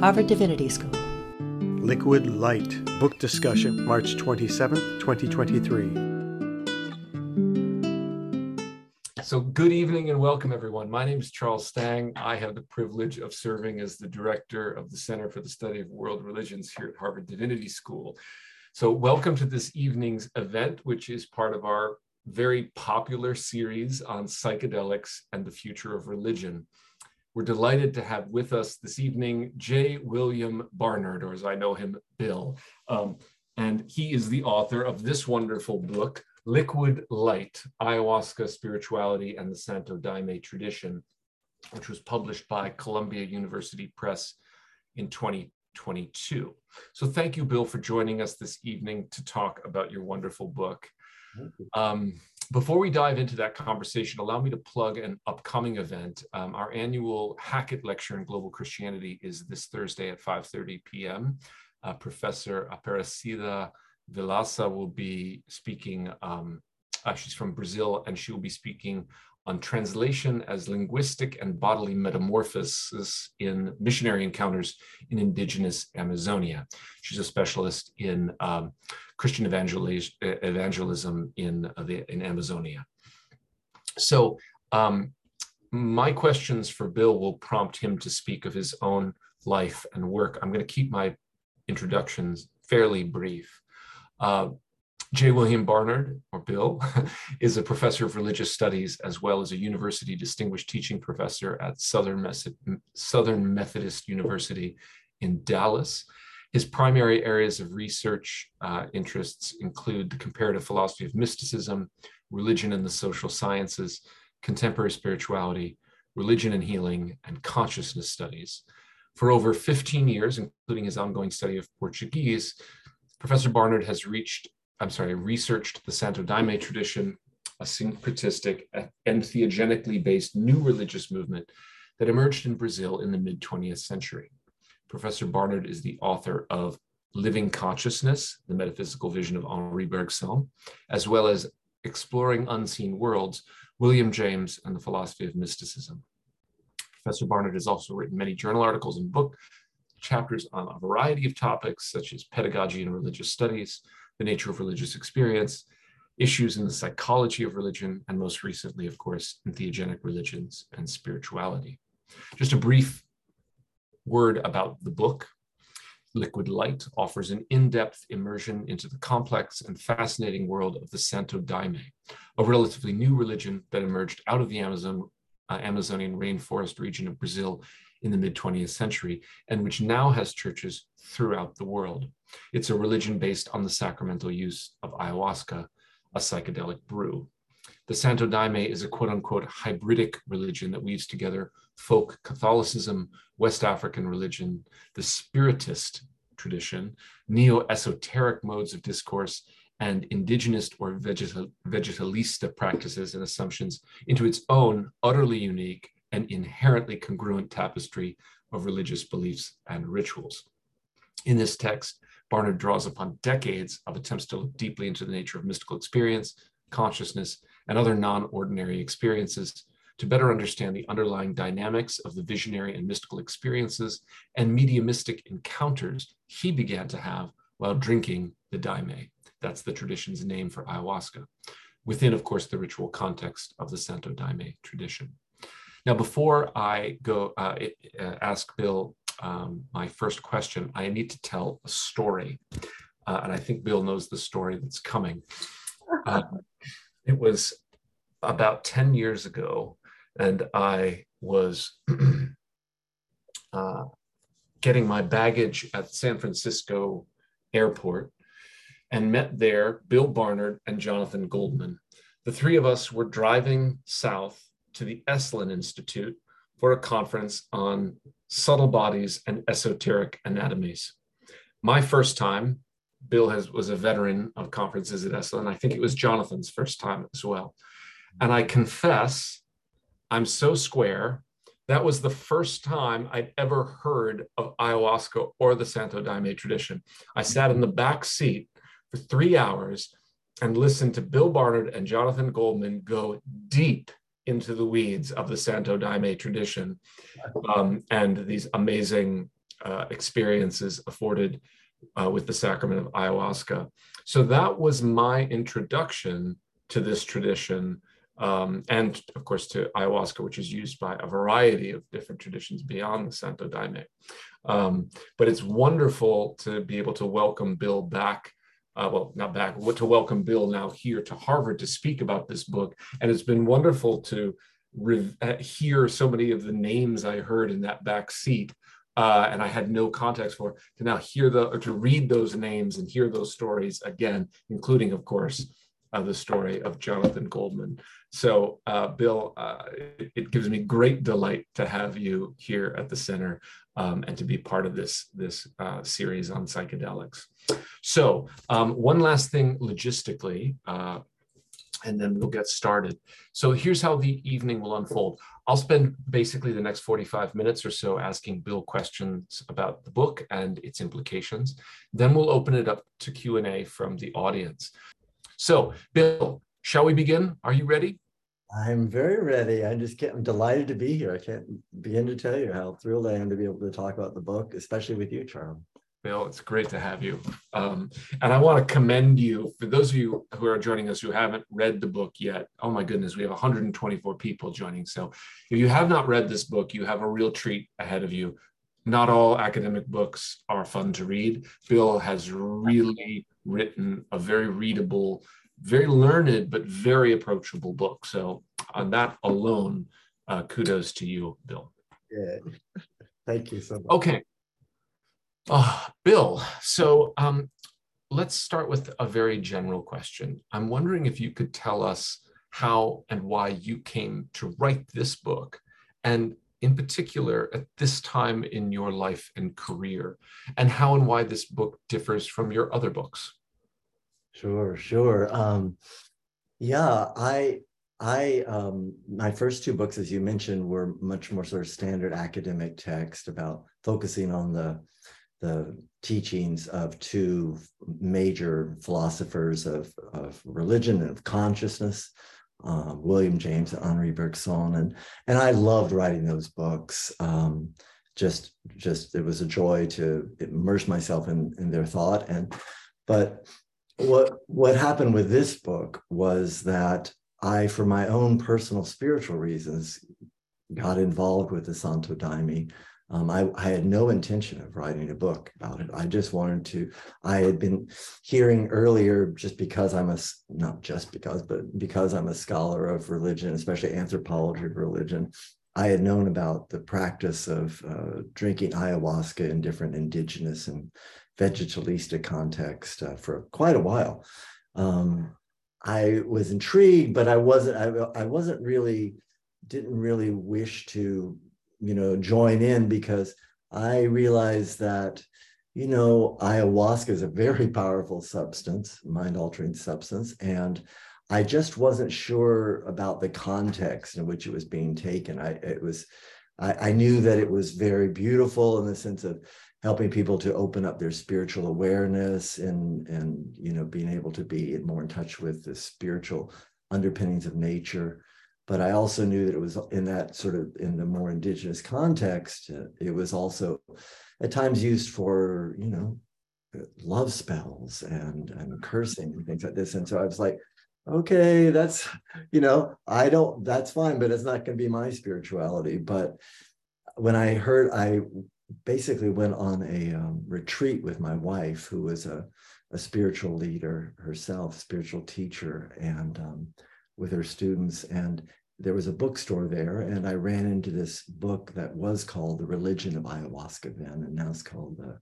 Harvard Divinity School. Liquid Light, book discussion, March 27, 2023. So, good evening and welcome, everyone. My name is Charles Stang. I have the privilege of serving as the director of the Center for the Study of World Religions here at Harvard Divinity School. So, welcome to this evening's event, which is part of our very popular series on psychedelics and the future of religion. We're delighted to have with us this evening J. William Barnard, or as I know him, Bill. Um, and he is the author of this wonderful book, Liquid Light Ayahuasca, Spirituality, and the Santo Daime Tradition, which was published by Columbia University Press in 2022. So, thank you, Bill, for joining us this evening to talk about your wonderful book. Um, before we dive into that conversation, allow me to plug an upcoming event. Um, our annual Hackett Lecture in Global Christianity is this Thursday at 5.30 p.m. Uh, Professor Aparecida Vilaça will be speaking, um, uh, she's from Brazil, and she will be speaking on translation as linguistic and bodily metamorphosis in missionary encounters in indigenous Amazonia. She's a specialist in um, Christian evangelism in, uh, the, in Amazonia. So um, my questions for Bill will prompt him to speak of his own life and work. I'm going to keep my introductions fairly brief. Uh, J. William Barnard, or Bill, is a professor of religious studies as well as a university distinguished teaching professor at Southern, Southern Methodist University in Dallas. His primary areas of research uh, interests include the comparative philosophy of mysticism, religion and the social sciences, contemporary spirituality, religion and healing, and consciousness studies. For over 15 years, including his ongoing study of Portuguese, Professor Barnard has reached, I'm sorry, researched the Santo Daime tradition, a syncretistic and theogenically based new religious movement that emerged in Brazil in the mid 20th century. Professor Barnard is the author of Living Consciousness, the Metaphysical Vision of Henri Bergson, as well as Exploring Unseen Worlds, William James and the Philosophy of Mysticism. Professor Barnard has also written many journal articles and book chapters on a variety of topics such as pedagogy and religious studies, the nature of religious experience, issues in the psychology of religion, and most recently, of course, in theogenic religions and spirituality. Just a brief word about the book. Liquid Light offers an in-depth immersion into the complex and fascinating world of the Santo Daime, a relatively new religion that emerged out of the Amazon, uh, Amazonian rainforest region of Brazil in the mid 20th century, and which now has churches throughout the world. It's a religion based on the sacramental use of ayahuasca, a psychedelic brew. The Santo Daime is a quote unquote hybridic religion that weaves together folk Catholicism, West African religion, the Spiritist tradition, neo esoteric modes of discourse, and indigenous or vegetal, vegetalista practices and assumptions into its own utterly unique and inherently congruent tapestry of religious beliefs and rituals. In this text, Barnard draws upon decades of attempts to look deeply into the nature of mystical experience, consciousness, and other non ordinary experiences to better understand the underlying dynamics of the visionary and mystical experiences and mediumistic encounters he began to have while drinking the daime. That's the tradition's name for ayahuasca, within, of course, the ritual context of the Santo Daime tradition. Now, before I go uh, uh ask Bill um, my first question, I need to tell a story. Uh, and I think Bill knows the story that's coming. Uh, it was about 10 years ago, and I was uh, getting my baggage at San Francisco airport and met there Bill Barnard and Jonathan Goldman. The three of us were driving south to the Esalen Institute for a conference on subtle bodies and esoteric anatomies. My first time, Bill has, was a veteran of conferences at Esalen. I think it was Jonathan's first time as well. And I confess, I'm so square. That was the first time I'd ever heard of ayahuasca or the Santo Daime tradition. I sat in the back seat for three hours and listened to Bill Barnard and Jonathan Goldman go deep into the weeds of the Santo Daime tradition um, and these amazing uh, experiences afforded uh, with the sacrament of ayahuasca. So that was my introduction to this tradition. Um, and of course to ayahuasca, which is used by a variety of different traditions beyond the Santo Daime. Um, but it's wonderful to be able to welcome Bill back uh, well, not back, to welcome Bill now here to Harvard to speak about this book. And it's been wonderful to uh, hear so many of the names I heard in that back seat. Uh, and I had no context for to now hear the or to read those names and hear those stories again, including, of course, uh, the story of Jonathan Goldman. So, uh, Bill, uh, it, it, gives me great delight to have you here at the center um, and to be part of this this uh, series on psychedelics. So, um, one last thing logistically and then we'll get started. So here's how the evening will unfold. I'll spend basically the next 45 minutes or so asking Bill questions about the book and its implications. Then we'll open it up to Q&A from the audience. So Bill, shall we begin? Are you ready? I'm very ready. I just can't, I'm delighted to be here. I can't begin to tell you how thrilled I am to be able to talk about the book, especially with you, Charles. Bill. It's great to have you. Um, and I want to commend you for those of you who are joining us who haven't read the book yet. Oh my goodness, we have 124 people joining. So if you have not read this book, you have a real treat ahead of you. Not all academic books are fun to read. Bill has really written a very readable, very learned, but very approachable book. So on that alone, uh, kudos to you, Bill. Yeah. Thank you so much. Okay. Uh, Bill, so um, let's start with a very general question. I'm wondering if you could tell us how and why you came to write this book, and in particular at this time in your life and career, and how and why this book differs from your other books. Sure, sure. Um, yeah, I I um, my first two books, as you mentioned, were much more sort of standard academic text about focusing on the the teachings of two major philosophers of, of religion and of consciousness, uh, William James Henri Bergson. And, and I loved writing those books. Um, just, just it was a joy to immerse myself in, in their thought. And but what what happened with this book was that I, for my own personal spiritual reasons, got involved with the Santo Daime um, I, I, had no intention of writing a book about it. I just wanted to. I had been hearing earlier, just because I'm a not just because, but because I'm a scholar of religion, especially anthropology of religion. I had known about the practice of uh, drinking ayahuasca in different indigenous and vegetalista context uh, for quite a while. Um, I was intrigued, but I wasn't. I, I wasn't really didn't really wish to you know, join in because I realized that, you know, ayahuasca is a very powerful substance, mind altering substance. And I just wasn't sure about the context in which it was being taken. I, it was, I, I knew that it was very beautiful in the sense of helping people to open up their spiritual awareness and, and, you know, being able to be more in touch with the spiritual underpinnings of nature but I also knew that it was in that sort of in the more indigenous context. It was also at times used for you know love spells and and cursing and things like this. And so I was like, okay, that's you know I don't that's fine, but it's not going to be my spirituality. But when I heard, I basically went on a um, retreat with my wife, who was a a spiritual leader herself, spiritual teacher, and um, with her students and there was a bookstore there and i ran into this book that was called the religion of ayahuasca then and now it's called the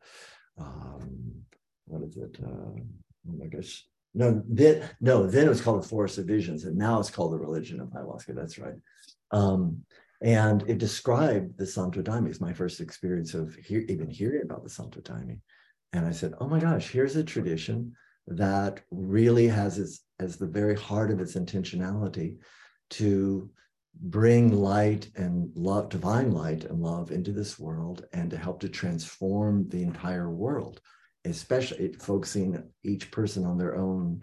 um, what is it uh, oh my gosh. No then no then it was called the forest of visions and now it's called the religion of ayahuasca that's right. Um, and it described the santo daime it's my first experience of even hearing about the santo daime. And i said oh my gosh here's a tradition that really has its as the very heart of its intentionality to bring light and love, divine light and love into this world and to help to transform the entire world, especially focusing each person on their own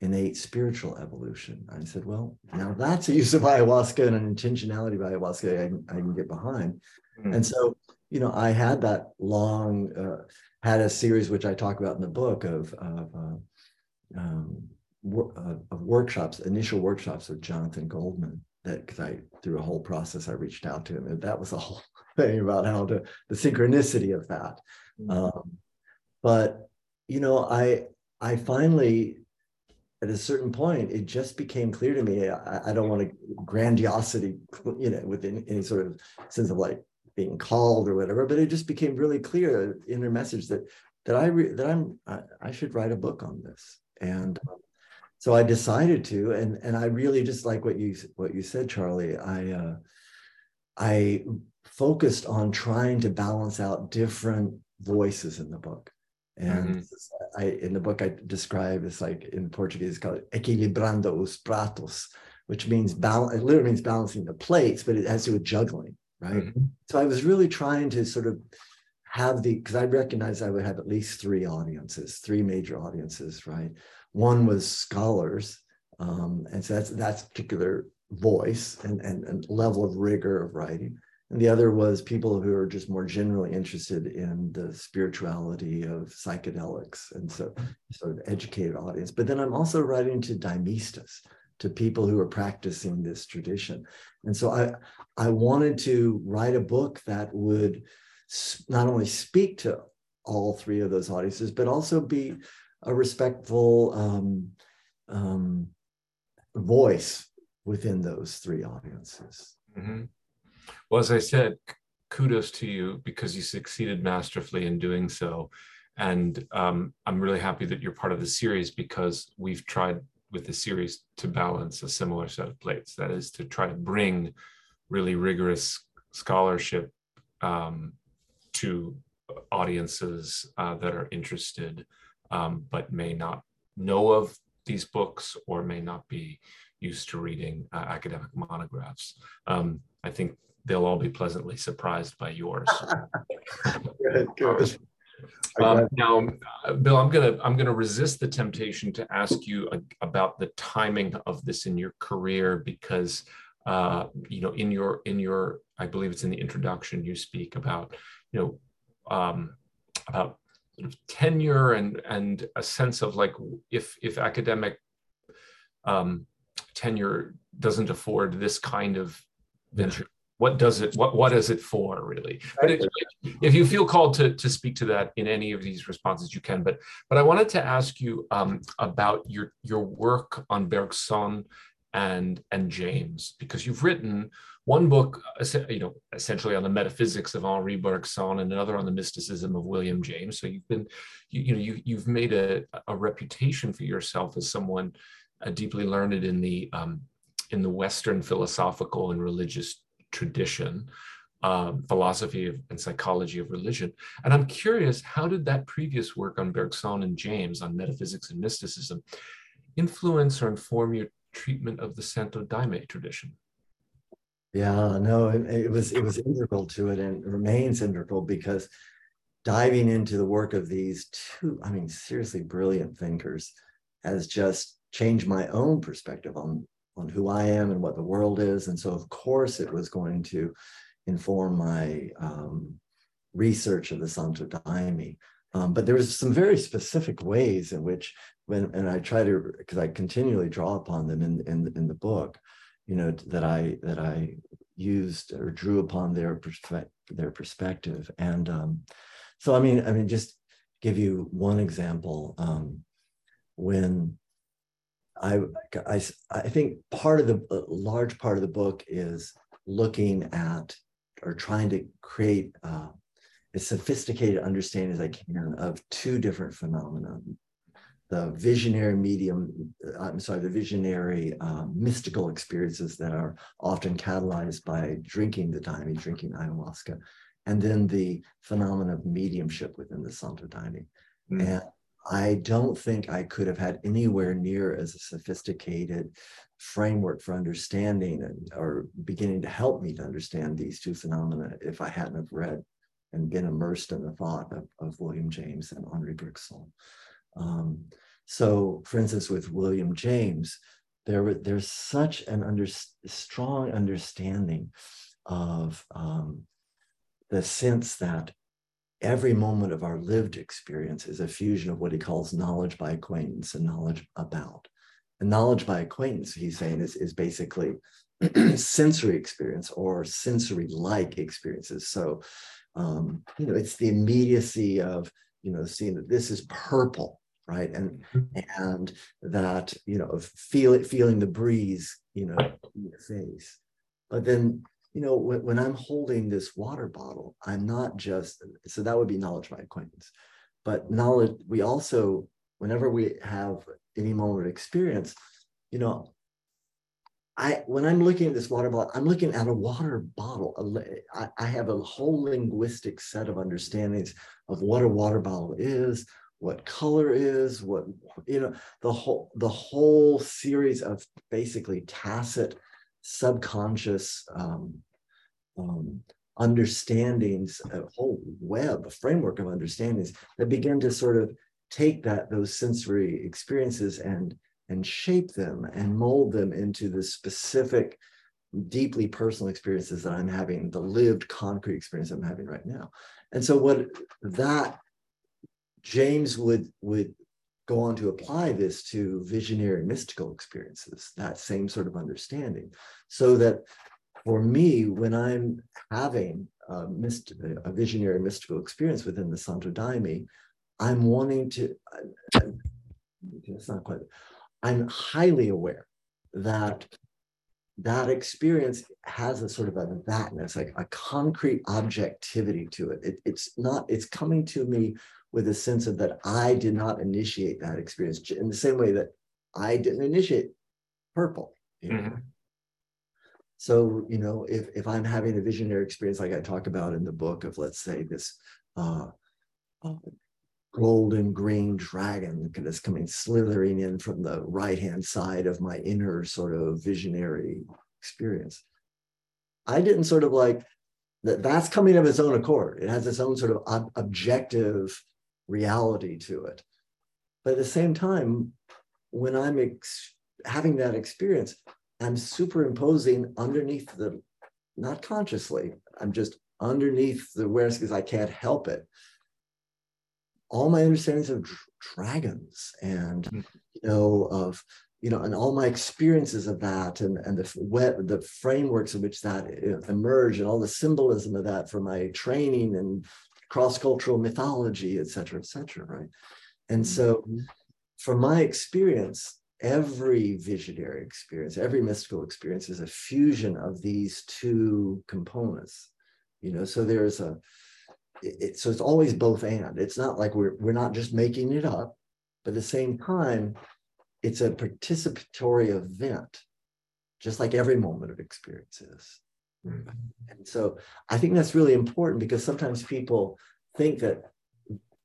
innate spiritual evolution. I said, well, now that's a use of ayahuasca and an intentionality of ayahuasca I, I can get behind. Mm-hmm. And so you know, I had that long, uh, had a series which I talk about in the book of, of, uh, um, wor- uh, of workshops, initial workshops with Jonathan Goldman. That because I through a whole process I reached out to him, and that was a whole thing about how to the synchronicity of that. Mm-hmm. Um, but you know, I I finally at a certain point, it just became clear to me. I, I don't want to grandiosity, you know, within any sort of sense of like being called or whatever, but it just became really clear in her message that that I re, that I'm I, I, should write a book on this, and um, so I decided to, and and I really just like what you what you said, Charlie. I uh, I focused on trying to balance out different voices in the book. And mm-hmm. I, in the book, I describe it's like in Portuguese, it's called equilibrando os pratos, which means balance. It literally means balancing the plates, but it has to do with juggling, right? Mm-hmm. So I was really trying to sort of have the because I recognized I would have at least three audiences, three major audiences, right? One was scholars, um, and so that's that's particular voice and, and, and level of rigor of writing. And the other was people who are just more generally interested in the spirituality of psychedelics and so sort of educated audience. But then I'm also writing to daimistas, to people who are practicing this tradition. And so I, I wanted to write a book that would not only speak to all three of those audiences, but also be a respectful um, um, voice within those three audiences. Mm-hmm. Well, as I said, kudos to you because you succeeded masterfully in doing so. And um, I'm really happy that you're part of the series because we've tried with the series to balance a similar set of plates. That is to try to bring really rigorous scholarship um, to audiences uh, that are interested um, but may not know of these books or may not be used to reading uh, academic monographs. Um, I think they'll all be pleasantly surprised by yours. good, good. Um, now, uh, Bill, I'm gonna I'm gonna resist the temptation to ask you a, about the timing of this in your career because uh, you know in your in your I believe it's in the introduction you speak about you know um, about sort of tenure and and a sense of like if if academic um, tenure doesn't afford this kind of venture what does it what what is it for really? But if, if, you feel called to to speak to that in any of these responses you can. But but i wanted to ask you um, about your your work on bergson and and james because you've written one book you know essentially on the metaphysics of henri bergson and another on the mysticism of william james. So you've been you, you know you, you've made a, a reputation for yourself as someone uh, deeply learned in the um, in the western philosophical and religious tradition, um, philosophy of, and psychology of religion. And I'm curious, how did that previous work on Bergson and James on metaphysics and mysticism influence or inform your treatment of the Santo Daime tradition? Yeah, no, it, it was it was integral to it and it remains integral because diving into the work of these two, I mean, seriously brilliant thinkers has just changed my own perspective on on who I am and what the world is. And so, of course, it was going to inform my um, research of the Santo Daime. Um, but there was some very specific ways in which, when and I try to, because I continually draw upon them in, in in the book, you know, that I that I used or drew upon their perspective, their perspective. And um, so, I mean, I mean, just give you one example. Um, when I, I, I think part of the large part of the book is looking at or trying to create uh, as sophisticated understanding as I can of two different phenomena. The visionary medium, uh, I'm sorry, the visionary uh, mystical experiences that are often catalyzed by drinking the daime, drinking ayahuasca, and then the phenomenon of mediumship within the Santo Daime. Mm. And I don't think I could have had anywhere near as a sophisticated framework for understanding and, or beginning to help me to understand these two phenomena if I hadn't have read and been immersed in the thought of, of William James and Henri Bergson. Um, so, for instance, with William James, there there's such an under, strong understanding of um, the sense that every moment of our lived experience is a fusion of what he calls knowledge by acquaintance and knowledge about. And knowledge by acquaintance, he's saying, is, is basically sensory experience or sensory like experiences. So, um, you know, it's the immediacy of, you know, seeing that this is purple, right? And, mm-hmm. and that, you know, of feel it, feeling the breeze, you know, in your face. But then you know, when, when I'm holding this water bottle, I'm not just, so that would be knowledge by acquaintance. But knowledge, we also, whenever we have any moment of experience, you know, I when I'm looking at this water bottle, I'm looking at a water bottle. I, I have a whole linguistic set of understandings of what a water bottle is, what color is, what you know, the whole the whole series of basically tacit, subconscious um, um, understandings, a whole web, a framework of understandings that begin to sort of take that those sensory experiences and and shape them and mold them into the specific deeply personal experiences that i'm having the lived concrete experience i'm having right now. And so what that james would would go on to apply this to visionary mystical experiences that same sort of understanding so that for me, when I'm having a, myst- a visionary mystical experience within the Santo Daime, I'm wanting to, uh, it's not quite, I'm highly aware that that experience has a sort of a thatness, like a concrete objectivity to it. it. It's not, it's coming to me with a sense of that I did not initiate that experience in the same way that I didn't initiate purple. You know? mm-hmm. So, you know, if, if I'm having a visionary experience like I talk about in the book of, let's say, this uh, golden green dragon that's coming slithering in from the right hand side of my inner sort of visionary experience, I didn't sort of like that, that's coming of its own accord. It has its own sort of ob- objective reality to it. But at the same time, when I'm ex- having that experience, I'm superimposing underneath the, not consciously, I'm just underneath the awareness because I can't help it. All my understandings of dragons and, mm-hmm. you know, of, you know, and all my experiences of that and, and the wet, the frameworks in which that emerge and all the symbolism of that for my training and cross-cultural mythology, et cetera, et cetera, right? And so mm-hmm. from my experience, every visionary experience, every mystical experience is a fusion of these two components. You know, so there's a it, so it's always both and. It's not like we're we're not just making it up, but at the same time, it's a participatory event, just like every moment of experience is. And so I think that's really important because sometimes people think that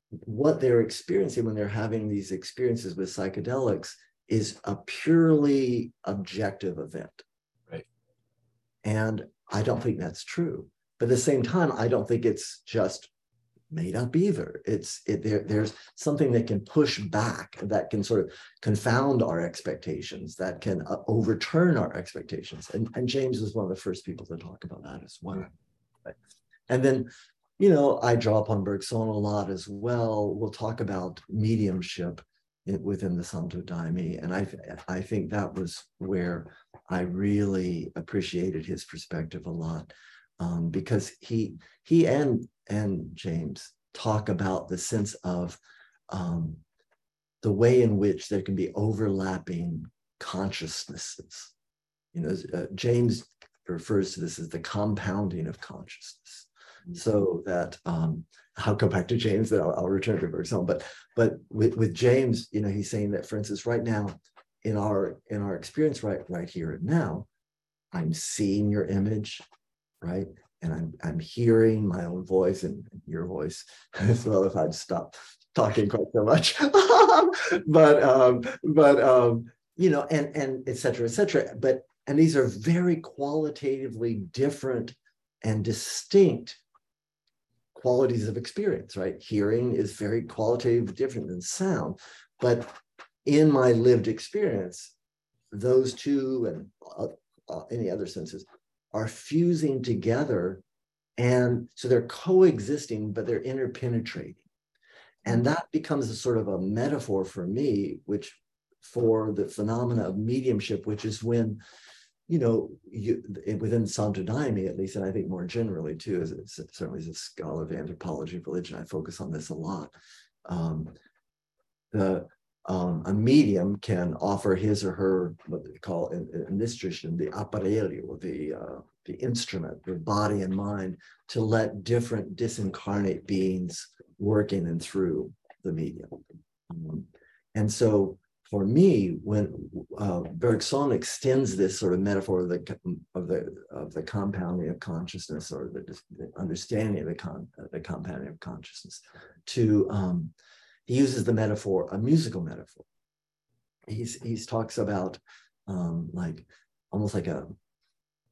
what they're experiencing when they're having these experiences with psychedelics is a purely objective event. Right. And I don't think that's true. But at the same time, I don't think it's just made up either. It's it, there, there's something that can push back, that can sort of confound our expectations, that can uh, overturn our expectations. And, and James was one of the first people to talk about that as well. Right. And then, you know, I draw upon Bergson a lot as well. We'll talk about mediumship within the Santo Daime. And I, I think that was where I really appreciated his perspective a lot um, because he, he and, and James talk about the sense of um, the way in which there can be overlapping consciousnesses. You know, uh, James refers to this as the compounding of consciousness. Mm-hmm. So that um, I'll go back to James, then I'll, I'll return to Bergson. But but with, with James, you know, he's saying that, for instance, right now in our in our experience right right here and now, I'm seeing your image, right? And I'm I'm hearing my own voice and your voice as well if I'd stop talking quite so much. but um, but um, you know, and and et cetera, et cetera. But and these are very qualitatively different and distinct qualities of experience, right? Hearing is very qualitative, different than sound. But in my lived experience, those two and uh, uh, any other senses are fusing together And so they're coexisting, but they're interpenetrating. And that becomes a sort of a metaphor for me, which for the phenomena of mediumship, which is when, you know, you, within Santo Daime, at least, and I think more generally too, as certainly as a scholar of anthropology of religion, I focus on this a lot. Um, the um, a medium can offer his or her what they call in, in this tradition the aparelho, the uh, the instrument, the body and mind, to let different disincarnate beings work in and through the medium. Um, and so for me, when uh, Bergson extends this sort of metaphor of the of the of the compounding of consciousness or the, the understanding of the con, the compounding of consciousness, to um, he uses the metaphor, a musical metaphor. He's he's talks about um, like almost like a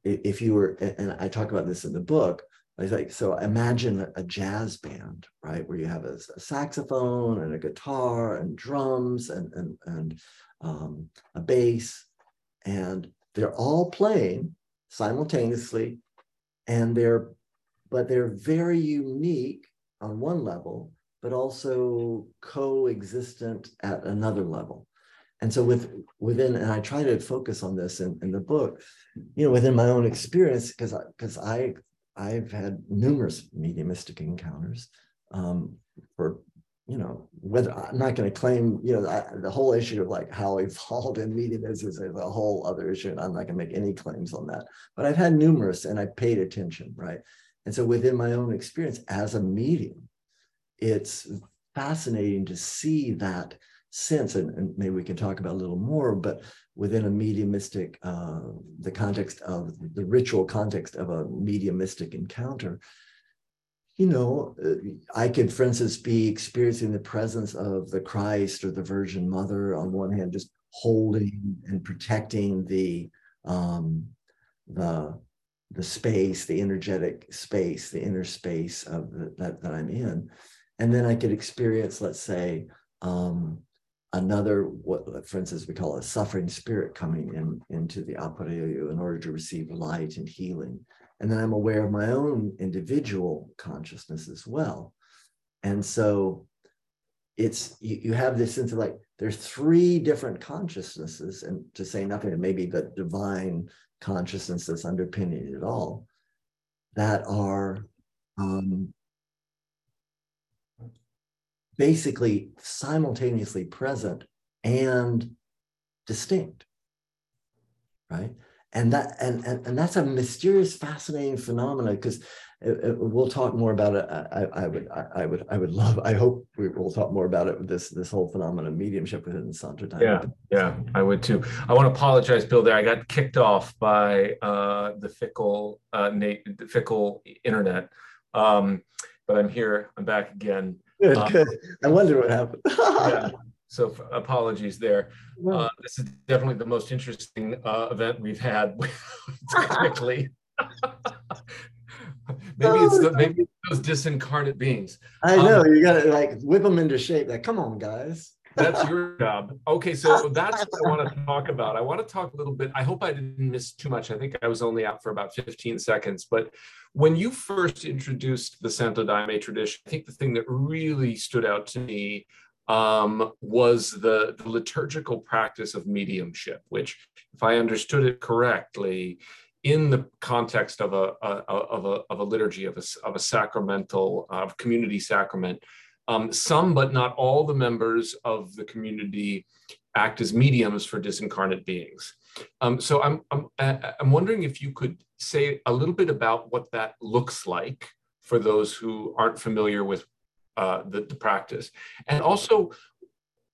if you were and I talk about this in the book. I like so imagine a jazz band, right, where you have a, a saxophone and a guitar and drums and and and um, a bass, and they're all playing simultaneously, and they're but they're very unique on one level but also coexistent at another level. And so with within, and I try to focus on this in, in the book, you know, within my own experience, because because I, I I've had numerous mediumistic encounters um, for you know, whether I'm not going to claim, you know, I, the whole issue of like how evolved in medium is, is a whole other issue. And I'm not going to make any claims on that. But I've had numerous and I paid attention, right? And so within my own experience as a medium, it's fascinating to see that sense, and, and, maybe we can talk about a little more, but within a mediumistic, uh, the context of the ritual context of a mediumistic encounter, you know, uh, I could, for instance, be experiencing the presence of the Christ or the Virgin Mother on one hand, just holding and protecting the um, the the space, the energetic space, the inner space of the, that that I'm in, and then I could experience, let's say, um, another what for instance we call a suffering spirit coming in into the aparelho in order to receive light and healing. And then i'm aware of my own individual consciousness as well. And so it's you, you have this sense of like there's three different consciousnesses and to say nothing of maybe the divine consciousness that's underpinning it all that are um, basically simultaneously present and distinct right? And that and and, and that's a mysterious fascinating phenomenon because we'll talk more about it. I, I would I, would i would love i hope we will talk more about it this this whole phenomenon of mediumship within the santo daime yeah yeah i would too. I want to apologize bill there. I got kicked off by uh the fickle uh Nate, the fickle internet. Um but i'm here i'm back again Good, uh, good. I wonder what happened. yeah. So apologies there. Uh, this is definitely the most interesting uh, event we've had technically. maybe it's the, maybe it's those disincarnate beings. I know um, you got to like whip them into shape. Like, come on, guys. That's your job. Okay, so that's what I want to talk about. I want to talk a little bit. I hope I didn't miss too much. I think I was only out for about 15 seconds, but when you first introduced the Santo Daime tradition, I think the thing that really stood out to me um, was the, the, liturgical practice of mediumship, which, if I understood it correctly, in the context of a, a of, a, of a liturgy, of a, of a sacramental, of community sacrament, um, some but not all the members of the community act as mediums for disincarnate beings. Um, so I'm, I'm, I'm wondering if you could say a little bit about what that looks like for those who aren't familiar with uh, the, the practice, and also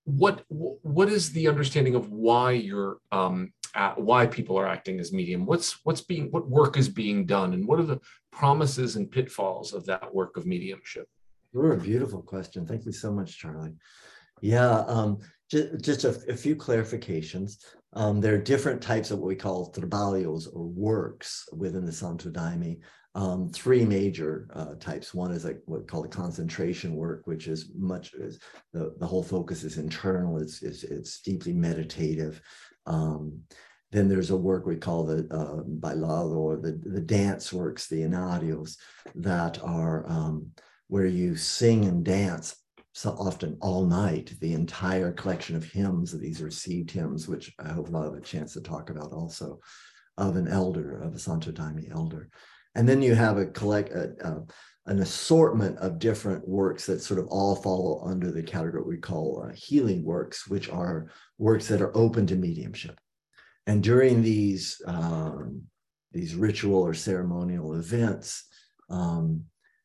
what what is the understanding of why you're um, at, why people are acting as medium? What's what's being what work is being done, and what are the promises and pitfalls of that work of mediumship? Sure, beautiful question. Thank you so much, Charlie. Yeah, um, just, just a, a, few clarifications. Um, there are different types of what we call trabalhos or works within the Santo Daime. Um, three major uh, types. One is what we call a concentration work, which is much is the, the whole focus is internal. It's, it's, it's deeply meditative. Um, then there's a work we call the uh, bailado or the, the dance works, the hinários, that are um, where you sing and dance so often all night, the entire collection of hymns, these received hymns, which I hope we'll have a chance to talk about also, of an elder, of a Santo Daime elder. And then you have a collect, a, a, an assortment of different works that sort of all follow under the category we call uh, healing works, which are works that are open to mediumship. And during these um, these ritual or ceremonial events, um,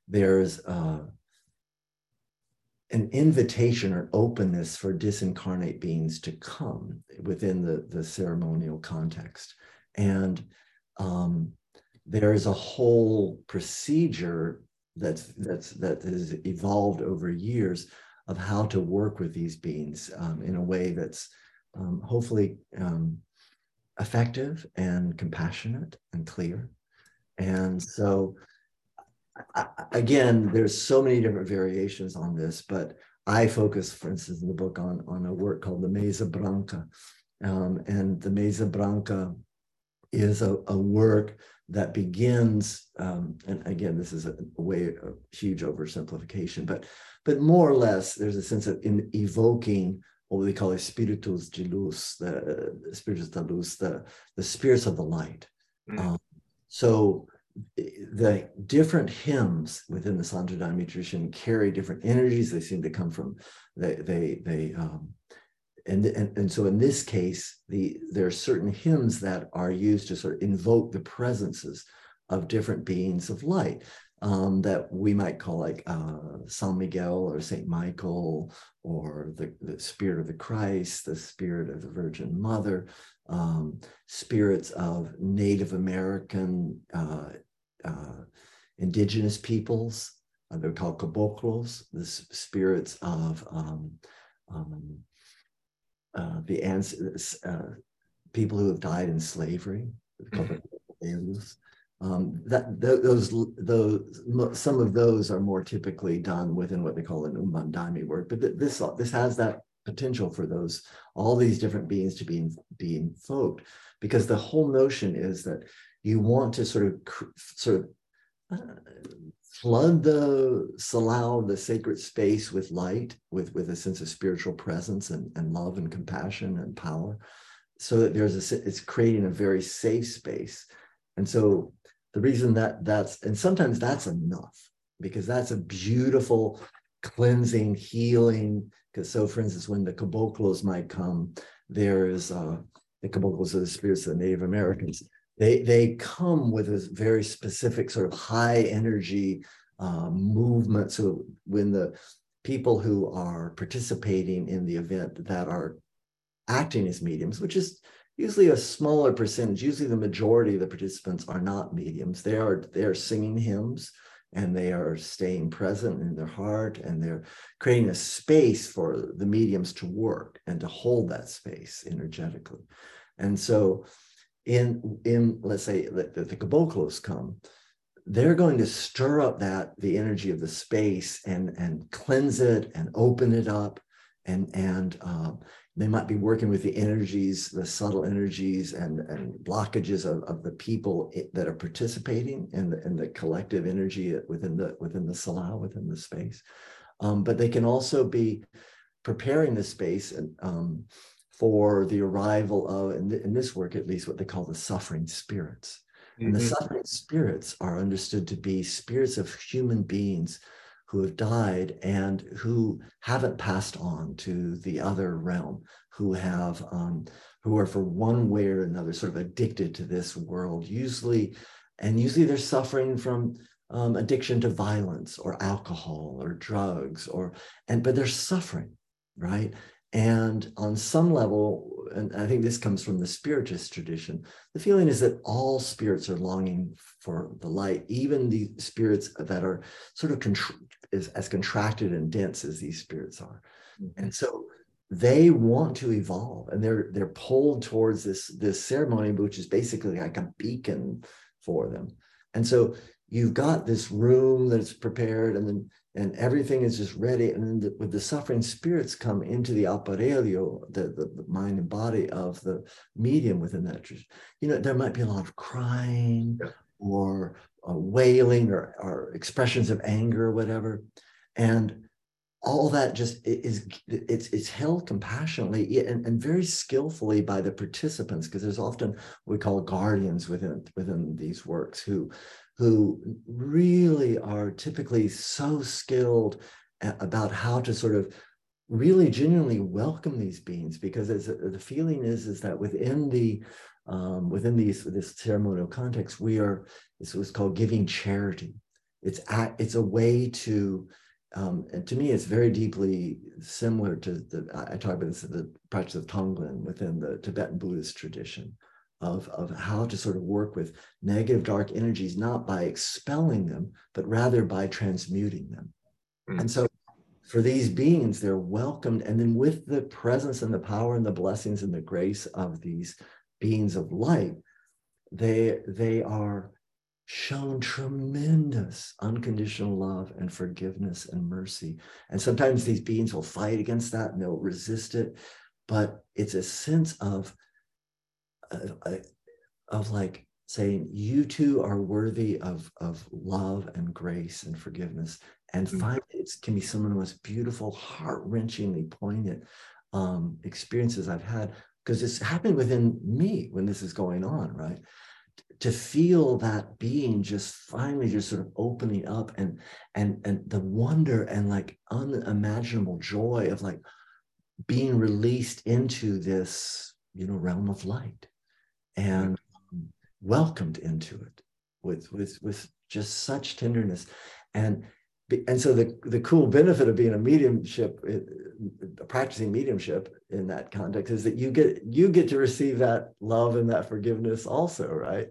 there's uh, an invitation or openness for disincarnate beings to come within the, the ceremonial context. And um, there is a whole procedure that's that's that has evolved over years of how to work with these beings um, in a way that's um, hopefully um, effective and compassionate and clear. And so, again, there's so many different variations on this, but I focus, for instance, in the book on, on a work called the Mesa Branca. Um, and the Mesa Branca is a, a work that begins, um, and again, this is a, a way, a huge oversimplification, but but more or less, there's a sense of in evoking what we call the spiritus de luz, the spiritus de luz, the, the spirits of the light. Mm. Um, so the different hymns within the Santo Daime tradition carry different energies. They seem to come from they they they um, and, and and so in this case, the there are certain hymns that are used to sort of invoke the presences of different beings of light um, that we might call like uh, San Miguel or Saint Michael or the, the spirit of the Christ, the spirit of the Virgin Mother, um, spirits of Native American uh, uh, indigenous peoples. Uh, they're called caboclos, the spirits of um, um uh, the ans- uh, people who have died in slavery, mm-hmm. Um, that those those some of those are more typically done within what they call an Umbandaime work, but this this has that potential for those all these different beings to be be invoked because the whole notion is that you want to sort of sort of uh, flood the salao the sacred space with light with with a sense of spiritual presence and, and love and compassion and power so that there's a it's creating a very safe space. And so the reason that that's and sometimes that's enough because that's a beautiful cleansing healing because so for instance when the caboclos might come there is uh the caboclos are the spirits of the native americans they they come with a very specific sort of high energy uh, movement so when the people who are participating in the event that are acting as mediums which is usually a smaller percentage, usually the majority of the participants are not mediums. They are they are singing hymns and they are staying present in their heart and they're creating a space for the mediums to work and to hold that space energetically. And so in in let's say that the, the caboclos come, they're going to stir up that the energy of the space and and cleanse it and open it up and and um, they might be working with the energies, the subtle energies and, and blockages of, of the people that are participating in the, in the collective energy within the within the salao, within the space. Um, but they can also be preparing the space and, um, for the arrival of, in, in, this work at least, what they call the suffering spirits. Mm-hmm. And the mm-hmm. suffering spirits are understood to be spirits of human beings who have died and who haven't passed on to the other realm, who have um, who are for one way or another sort of addicted to this world, usually, and usually they're suffering from um, addiction to violence or alcohol or drugs or and but they're suffering, right? And on some level, and I think this comes from the spiritist tradition, the feeling is that all spirits are longing for the light, even the spirits that are sort of contr- is as contracted and dense as these spirits are. Mm-hmm. And so they want to evolve and they're they're pulled towards this this ceremony which is basically like a beacon for them and so you've got this room that's prepared and then and everything is just ready. And then the, with the suffering spirits come into the aparelho, the, the, the, mind and body of the medium within that, you know, there might be a lot of crying yeah. or uh, wailing or, or expressions of anger or whatever. And all that just is it's it's held compassionately and, and very skillfully by the participants because there's often what we call guardians within within these works who who really are typically so skilled about how to sort of really genuinely welcome these beings because as the feeling is is that within the um, within these this ceremonial context we are this was called giving charity. It's at, it's a way to um, and to me, it's very deeply similar to the, I talk about this, the practice of Tonglen within the Tibetan Buddhist tradition of, of how to sort of work with negative dark energies, not by expelling them, but rather by transmuting them. Mm. And so for these beings, they're welcomed. And then with the presence and the power and the blessings and the grace of these beings of light, they, they are shown tremendous unconditional love and forgiveness and mercy. And sometimes these beings will fight against that and they'll resist it. But it's a sense of, of, of like saying, you too are worthy of, of love and grace and forgiveness. And mm-hmm. finally, it can be some of the most beautiful, heart wrenchingly poignant um, experiences I've had because it's happening within me when this is going on, right? to feel that being just finally just sort of opening up and and and the wonder and like unimaginable joy of like being released into this you know realm of light Mm-hmm. and um, welcomed into it with with with just such tenderness. And and so the the cool benefit of being a mediumship uh, uh, practicing mediumship in that context is that you get you get to receive that love and that forgiveness also right?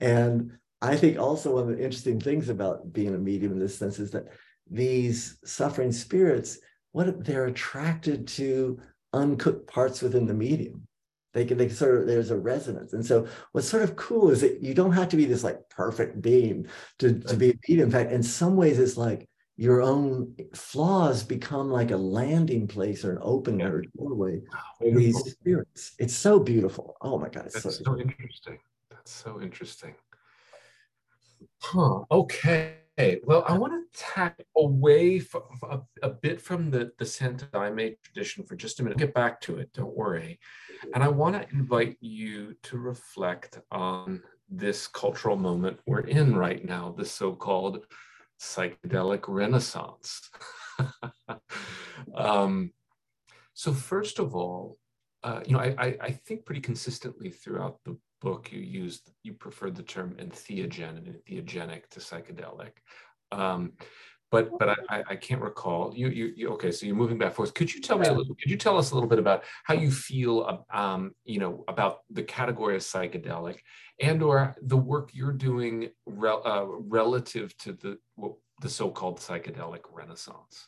And i think also one of the interesting things about being a medium in this sense is that these suffering spirits what they're attracted to uncooked parts within the medium they can they sort of there's a resonance and so what's sort of cool is that you don't have to be this like perfect being to, to be a medium in fact in some ways it's like your own flaws become like a landing place or an opening or doorway for these spirits. It's so beautiful. Oh my God. It's That's so, so interesting. That's so interesting. Huh. Okay. Okay, well, I want to tack away from, a, a, bit from the, the Santo Daime tradition for just a minute. I'll get back to it. Don't worry. And I want to invite you to reflect on this cultural moment we're in right now, the so-called psychedelic renaissance. um, so first of all, uh, you know, I, I, think pretty consistently throughout the book you used, you preferred the term entheogen and entheogenic to psychedelic. Um, but but I, I can't recall. You, you, you okay? So you're moving back forth. Could you tell me a little? Could you tell us a little bit about how you feel, um, you know, about the category of psychedelic, and or the work you're doing rel, uh, relative to the the so-called psychedelic renaissance?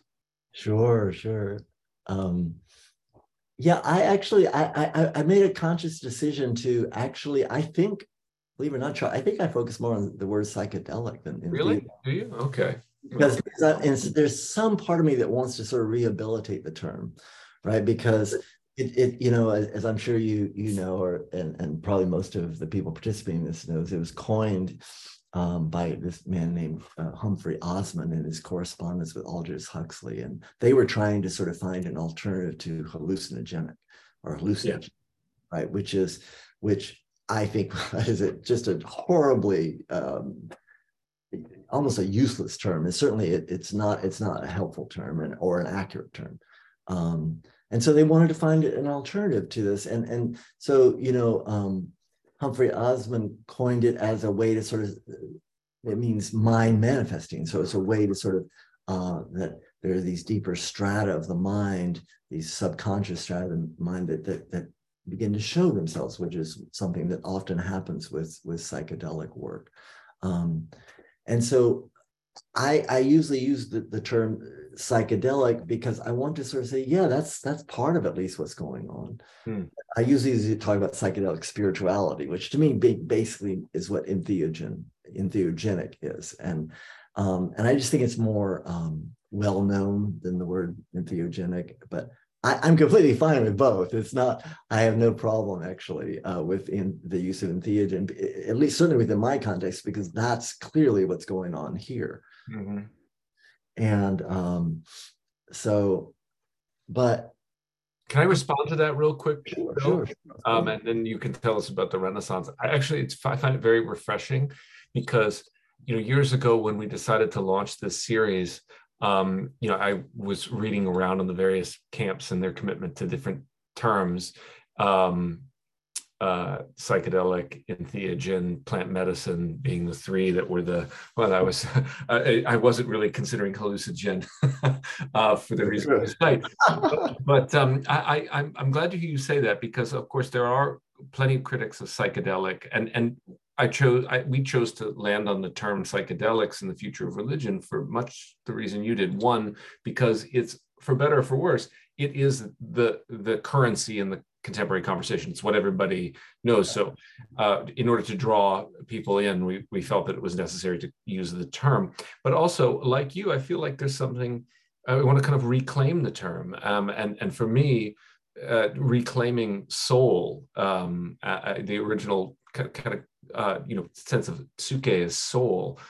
Sure, sure. Um, yeah, I actually I, I I made a conscious decision to actually I think believe it or not, I think I focus more on the word psychedelic than really. Do you? Okay because, there's some part of me that wants to sort of rehabilitate the term, right? Because it, it you know, as, as, I'm sure you you know, or and, and probably most of the people participating in this knows, it was coined um, by this man named uh, Humphrey Osmond in his correspondence with Aldous Huxley, and they were trying to sort of find an alternative to hallucinogenic or hallucinogen, yeah. right? Which is which I think is it just a horribly um, almost a useless term. And certainly it, it's not it's not a helpful term and, or an accurate term. Um, and so they wanted to find an alternative to this. And, and so, you know, um, Humphrey Osmond coined it as a way to sort of, it means mind manifesting. So it's a way to sort of, uh, that there are these deeper strata of the mind, these subconscious strata of the mind that, that, that begin to show themselves, which is something that often happens with, with psychedelic work. Um, and so I, I usually use the, the term psychedelic because I want to sort of say, yeah, that's that's part of at least what's going on. Hmm. I usually talk about psychedelic spirituality, which to me basically is what entheogen, entheogenic is. And um, and I just think it's more um, well known than the word entheogenic, but I, am completely fine with both. It's not, I have no problem actually uh, within the use of entheogen, at least certainly within my context, because that's clearly what's going on here. Mm-hmm. And um, so, but. Can I respond to that real quick? Sure, sure. Um, and then you can tell us about the Renaissance. I actually, it's, I find it very refreshing because, you know, years ago when we decided to launch this series, um, you know, I was reading around on the various camps and their commitment to different terms, um, uh, psychedelic, entheogen, plant medicine being the three that were the well, I was I, I wasn't really considering hallucinogen uh, for the reason you cite, but, but um, I, I, I'm glad to hear you say that because of course there are plenty of critics of psychedelic and and I chose I, we chose to land on the term psychedelics in the future of religion for much the reason you did. One, because it's for better or for worse, it is the the currency in the contemporary conversation. It's what everybody knows. So, uh, in order to draw people in, we we felt that it was necessary to use the term. But also, like you, I feel like there's something I want to kind of reclaim the term. Um, and and for me, uh, reclaiming soul, um, uh, the original kind of uh, you know sense of psyche is soul,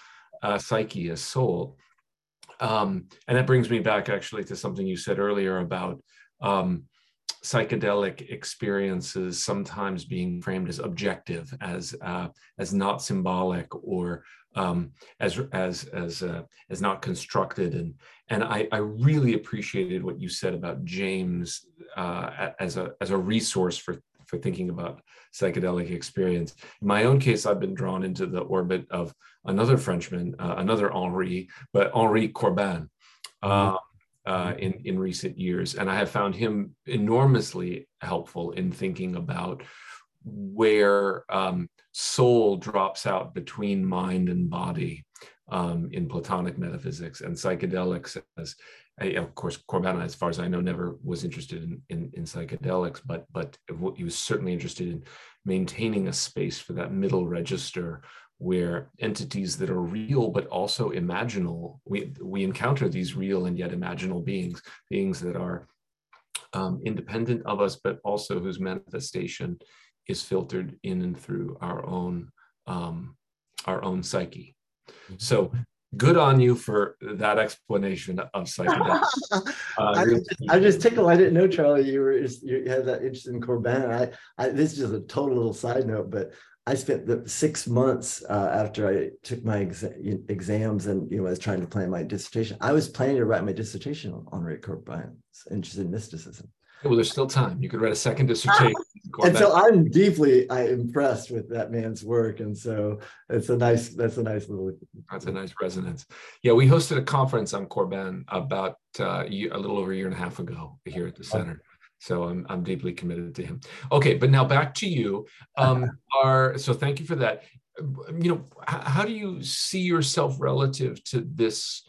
uh, psyche is soul. Um, and that brings me back actually to something you said earlier about um, psychedelic experiences sometimes being framed as objective, as uh, as not symbolic, or um, as as as uh, as not constructed. And and I, I really appreciated what you said about James uh, as a as a resource for for thinking about psychedelic experience. In my own case, I've been drawn into the orbit of another Frenchman, uh, another Henri, but Henri Corbin. Uh, uh, in in recent years, and I have found him enormously helpful in thinking about where um, soul drops out between mind and body um, in Platonic metaphysics, and psychedelics as of course, Corbin, as far as I know, never was interested in, in, in, psychedelics, but but he was certainly interested in maintaining a space for that middle register where entities that are real but also imaginal, we we encounter these real and yet imaginal beings, beings that are um, independent of us, but also whose manifestation is filtered in and through our own um, our own psyche. Mm-hmm. So good on you for that explanation of psychedelics. Uh, I, just, I just tickled. I didn't know, Charlie, you were you had that interest in Corbin. I, I this is just a total little side note, but I spent the six months uh, after I took my exa- exams and you know I was trying to plan my dissertation. I was planning to write my dissertation on Henri Corbin's interest in mysticism. Well, there's still time. You could write a second dissertation. and so I'm deeply I impressed with that man's work, and so it's a nice that's a nice little. That's a nice resonance. Yeah, we hosted a conference on Corbin about uh, a little over a year and a half ago here at the center. So I'm I'm deeply committed to him. Okay, but now back to you. Um, are so thank you for that. You know, how do you see yourself relative to this?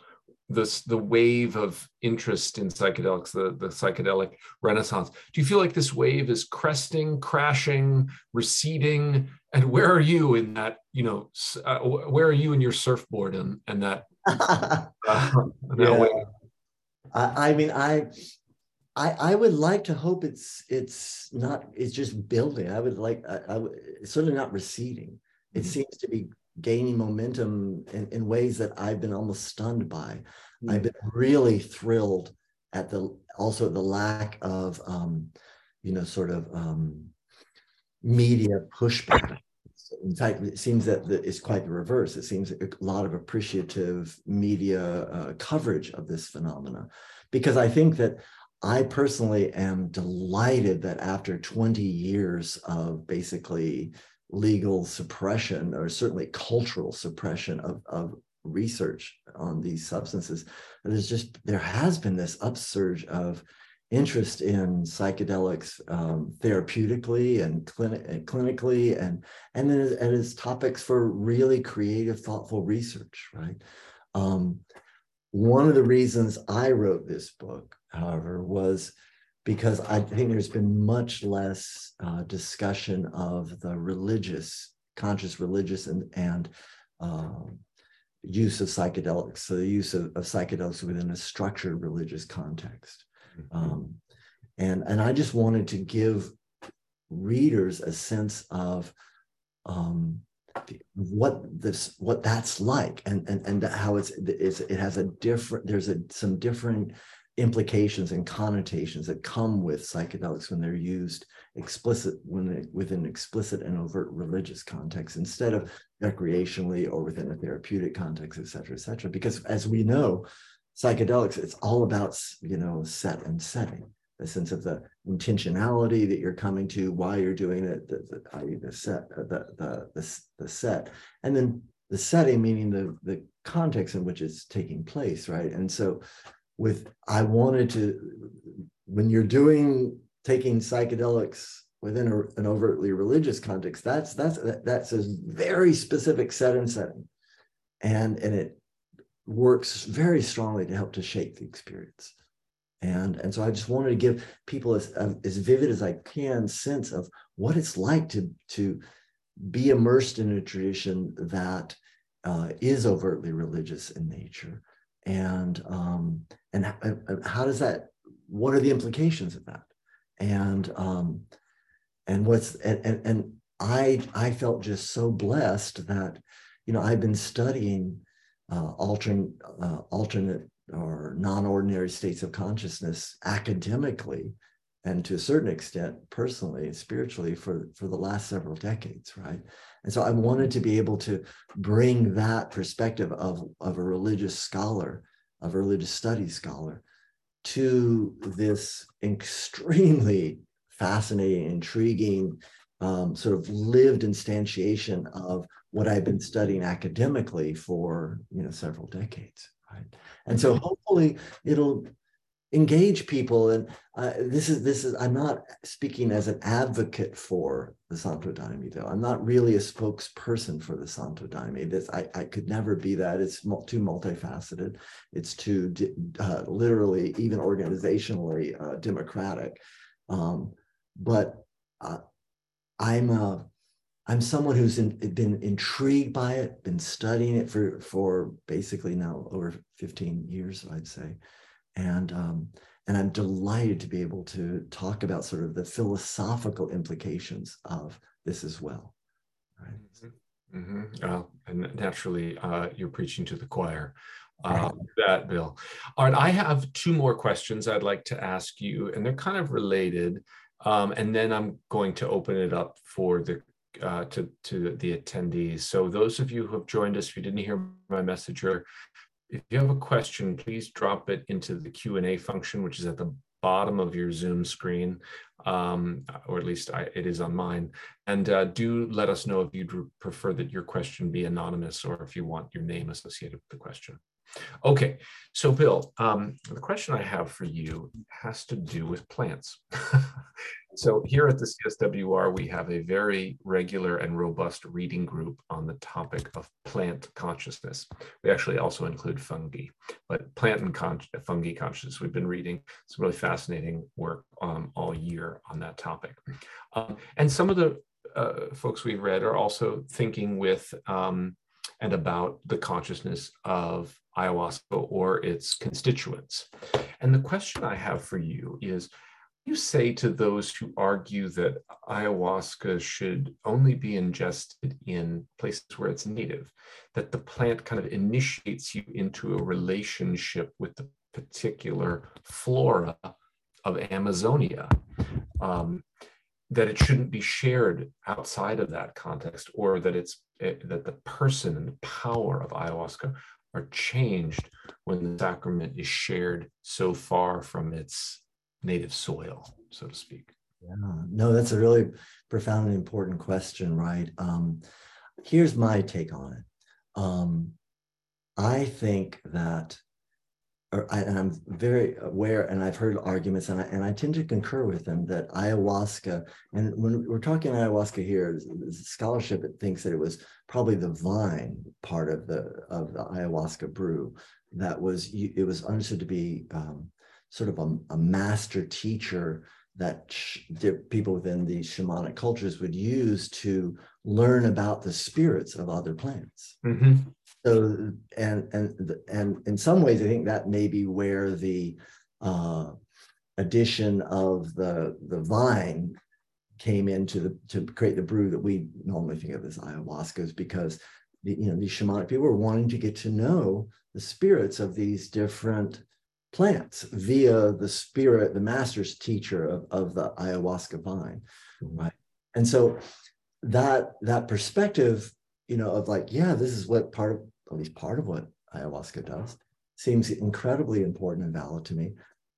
this the wave of interest in psychedelics, the, the psychedelic renaissance. Do you feel like this wave is cresting, crashing, receding? And where are you in that, you know, uh, where are you in your surfboard and, and that, uh, yeah. I, I mean, I, I, I would like to hope it's it's not it's just building. I would like I, I it's certainly not receding. It mm-hmm. seems to be gaining momentum in, in ways that I've been almost stunned by. Mm-hmm. I've been really thrilled at the also the lack of um, you know sort of um, media pushback. In fact, it seems that the, it's quite the reverse. It seems a lot of appreciative media uh, coverage of this phenomena, because I think that I personally am delighted that after 20 years of basically legal suppression or certainly cultural suppression of, of research on these substances there's just there has been this upsurge of interest in psychedelics um, therapeutically and, clini- and clinically and and then as, as, topics for really creative thoughtful research right? Um, one of the reasons i wrote this book however was because I think there's been much less uh, discussion of the religious, conscious religious and, and um, use of psychedelics, so the use of, of psychedelics within a structured religious context. Mm-hmm. Um, and, and I just wanted to give readers a sense of um, what this what that's like and and and how it's, it's it has a different there's a some different implications and connotations that come with psychedelics when they're used explicit when they, within explicit and overt religious context instead of recreationally or within a therapeutic context et cetera et cetera. Because as we know psychedelics it's all about you know set and setting the sense of the intentionality that you're coming to why you're doing it the, the, the set uh, the, the the the set. And then the setting meaning the the context in which it's taking place right? And so with i wanted to when you're doing taking psychedelics within a, an overtly religious context that's that's that's a very specific set and setting. And and it works very strongly to help to shape the experience. And and so i just wanted to give people as as vivid as i can sense of what it's like to to be immersed in a tradition that uh, is overtly religious in nature and um, and, and how does that what are the implications of that? And um, and what's and, and, and i i felt just so blessed that you know i've been studying uh, alternate uh, alternate or non-ordinary states of consciousness academically and to a certain extent personally and spiritually for for the last several decades right and so i wanted to be able to bring that perspective of of a religious scholar of a religious studies scholar to this extremely fascinating intriguing um, sort of lived instantiation of what i've been studying academically for you know several decades right? And so hopefully it'll engage people. And uh, this is this is i'm not speaking as an advocate for the santo daime though. I'm not really a spokesperson for the santo daime. This i, I could never be that. It's too multifaceted. It's too uh, literally even organizationally uh, democratic. Um, but uh, i'm a I'm someone who's in, been intrigued by it, been studying it for for basically now over 15 years, I'd say, and um, and I'm delighted to be able to talk about sort of the philosophical implications of this as well. Right. Mm-hmm. Uh, and naturally, uh, you're preaching to the choir. Uh, that Bill. All right, I have two more questions I'd like to ask you, and they're kind of related. Um, and then I'm going to open it up for the uh, to, to the attendees. So those of you who have joined us, if you didn't hear my message or if you have a question, please drop it into the Q&A function, which is at the bottom of your Zoom screen, um, or at least I, it is on mine. And uh, do let us know if you'd prefer that your question be anonymous or if you want your name associated with the question. Okay, so Bill, um, the question I have for you has to do with plants. so here at the CSWR, we have a very regular and robust reading group on the topic of plant consciousness. We actually also include fungi, but plant and con fungi consciousness. We've been reading some really fascinating work um, all year on that topic. Um, and some of the uh, folks we've read are also thinking with um, and about the consciousness of ayahuasca or its constituents. And the question I have for you is you say to those who argue that ayahuasca should only be ingested in places where it's native, that the plant kind of initiates you into a relationship with the particular flora of Amazonia, um, that it shouldn't be shared outside of that context, or that it's it, eh, that the person and the power of ayahuasca are changed when the sacrament is shared so far from its native soil, so to speak? Yeah, no, that's a really profound and important question, right? Um, here's my take on it. Um, I think that I, and I'm very aware, and I've heard arguments, and I, and I tend to concur with them that ayahuasca, and when we're talking ayahuasca here, scholarship thinks that it was probably the vine part of the of the ayahuasca brew that was it was understood to be um, sort of a, a master teacher that sh- people within these shamanic cultures would use to learn about the spirits of other plants. Mm-hmm. So, and and and in some ways, I think that may be where the uh, addition of the the vine came into the to create the brew that we normally think of as ayahuasca, is because the, you know these shamanic people were wanting to get to know the spirits of these different plants via the spirit, the master's teacher of, of the ayahuasca vine, mm-hmm. right? And so that that perspective, you know, of like, yeah, this is what part of at least part of what ayahuasca does, seems incredibly important and valid to me.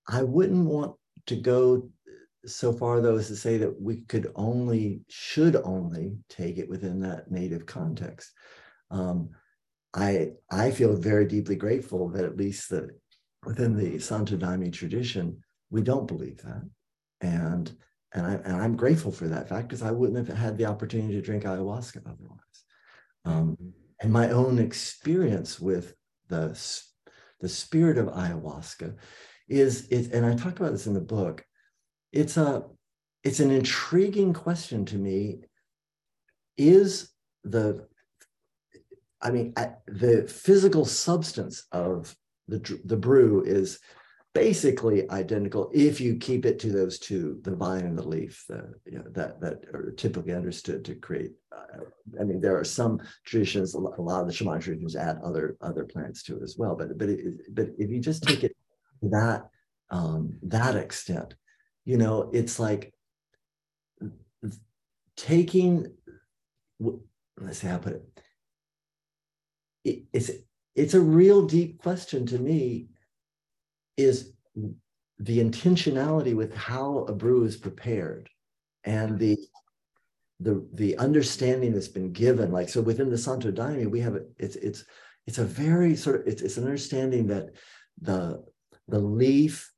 I wouldn't want to go so far though as to say that we could only should only take it within that native context. Um, I I feel very deeply grateful that at least the within the Santo tradition, we don't believe that. And and, I, and I'm grateful for that fact because I wouldn't have had the opportunity to drink ayahuasca otherwise. Um, and my own experience with the, the spirit of ayahuasca is, it, and I talked about this in the book, it's a it's an intriguing question to me. Is the I mean, the physical substance of the, the brew is basically identical if you keep it to those two, the vine and the leaf, you know, that, that are typically understood to create. Uh, I mean, there are some traditions, a lot of the shamanic traditions add other other plants to it as well. But but it, but if you just take it to that um, that extent, you know, it's like taking. Let's see how I put it. it it's it's a real deep question to me is the intentionality with how a brew is prepared and the the the understanding that's been given like so within the santo daime we have a, it's it's it's a very sort of it's, it's an understanding that the the leaf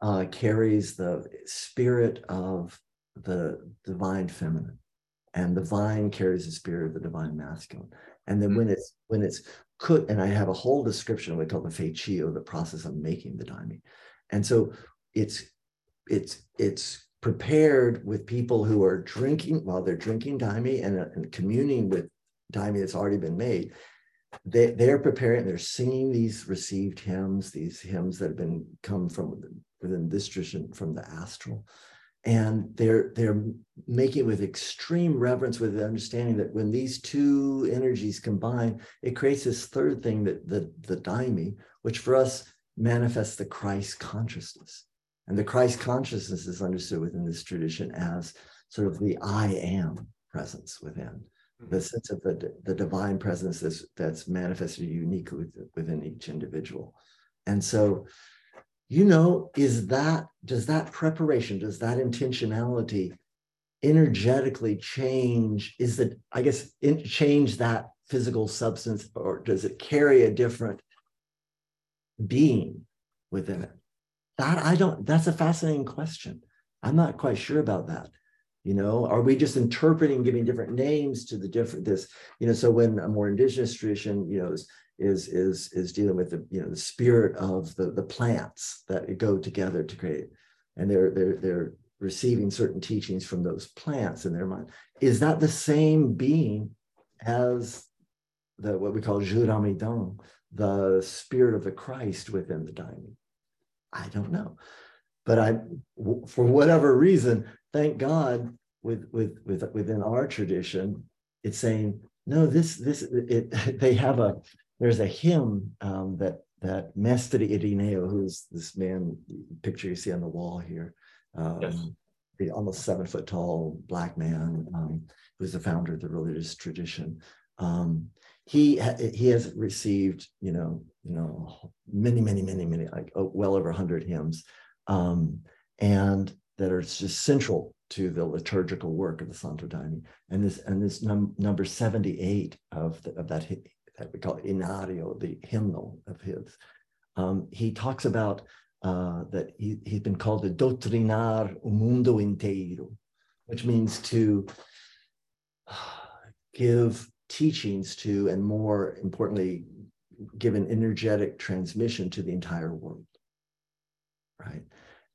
uh, carries the spirit of the divine feminine and the vine carries the spirit of the divine masculine and then mm-hmm. when it's when it's could, and I have a whole description of what we call the feitio, the process of making the daime. And so it's it's it's prepared with people who are drinking while they're drinking daime and, uh, and communing with daime that's already been made. They, they're preparing, they're singing these received hymns, these hymns that have been come from within this tradition from the astral and they're they're making with extreme reverence with the understanding that when these two energies combine it creates this third thing that the the daime which for us manifests the christ consciousness. And the christ consciousness is understood within this tradition as sort of the i am presence within. The mm-hmm. sense of the, the divine presence that's, that's manifested uniquely within each individual. And so you know, is that, does that preparation, does that intentionality energetically change? Is that, I guess, in, change that physical substance or does it carry a different being within it? That I don't, that's a fascinating question. I'm not quite sure about that. You know, are we just interpreting, giving different names to the different this, you know, so when a more indigenous tradition, you know, is is is is dealing with the you know the spirit of the the plants that go together to create. And they're they're they're receiving certain teachings from those plants in their mind. Is that the same being as the what we call Juramidam, the spirit of the Christ within the daime I don't know. But I for whatever reason thank God with with with within our tradition it's saying no this this it they have a there's a hymn um, that that Mestre Irineu, who's this man picture you see on the wall here, um, yes. the almost seven foot tall black man um, who's the founder of the religious tradition. Um, he he has received you know you know many many many many like oh, well over hundred hymns, um, and that are just central to the liturgical work of the Santo Daime. And this and this num- number seventy eight of the, of that that we call Hinário, the hymnal of his. Um, he talks about uh, that he, he's been called the doutrinar o mundo inteiro, which means to give teachings to, and more importantly, give an energetic transmission to the entire world. Right.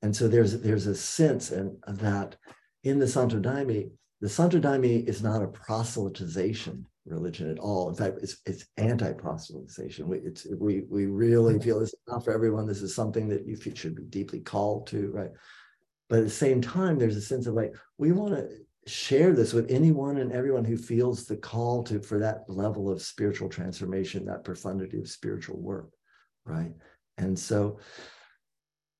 and so there's there's a sense and that in the Santo Daime, the Santo Daime is not a proselytization religion at all. In fact, it's it's anti-proselytization. We it's we we really feel this is not for everyone. This is something that you should be deeply called to, right? But at the same time, there's a sense of like we want to share this with anyone and everyone who feels the call to for that level of spiritual transformation, that profundity of spiritual work, right? And so,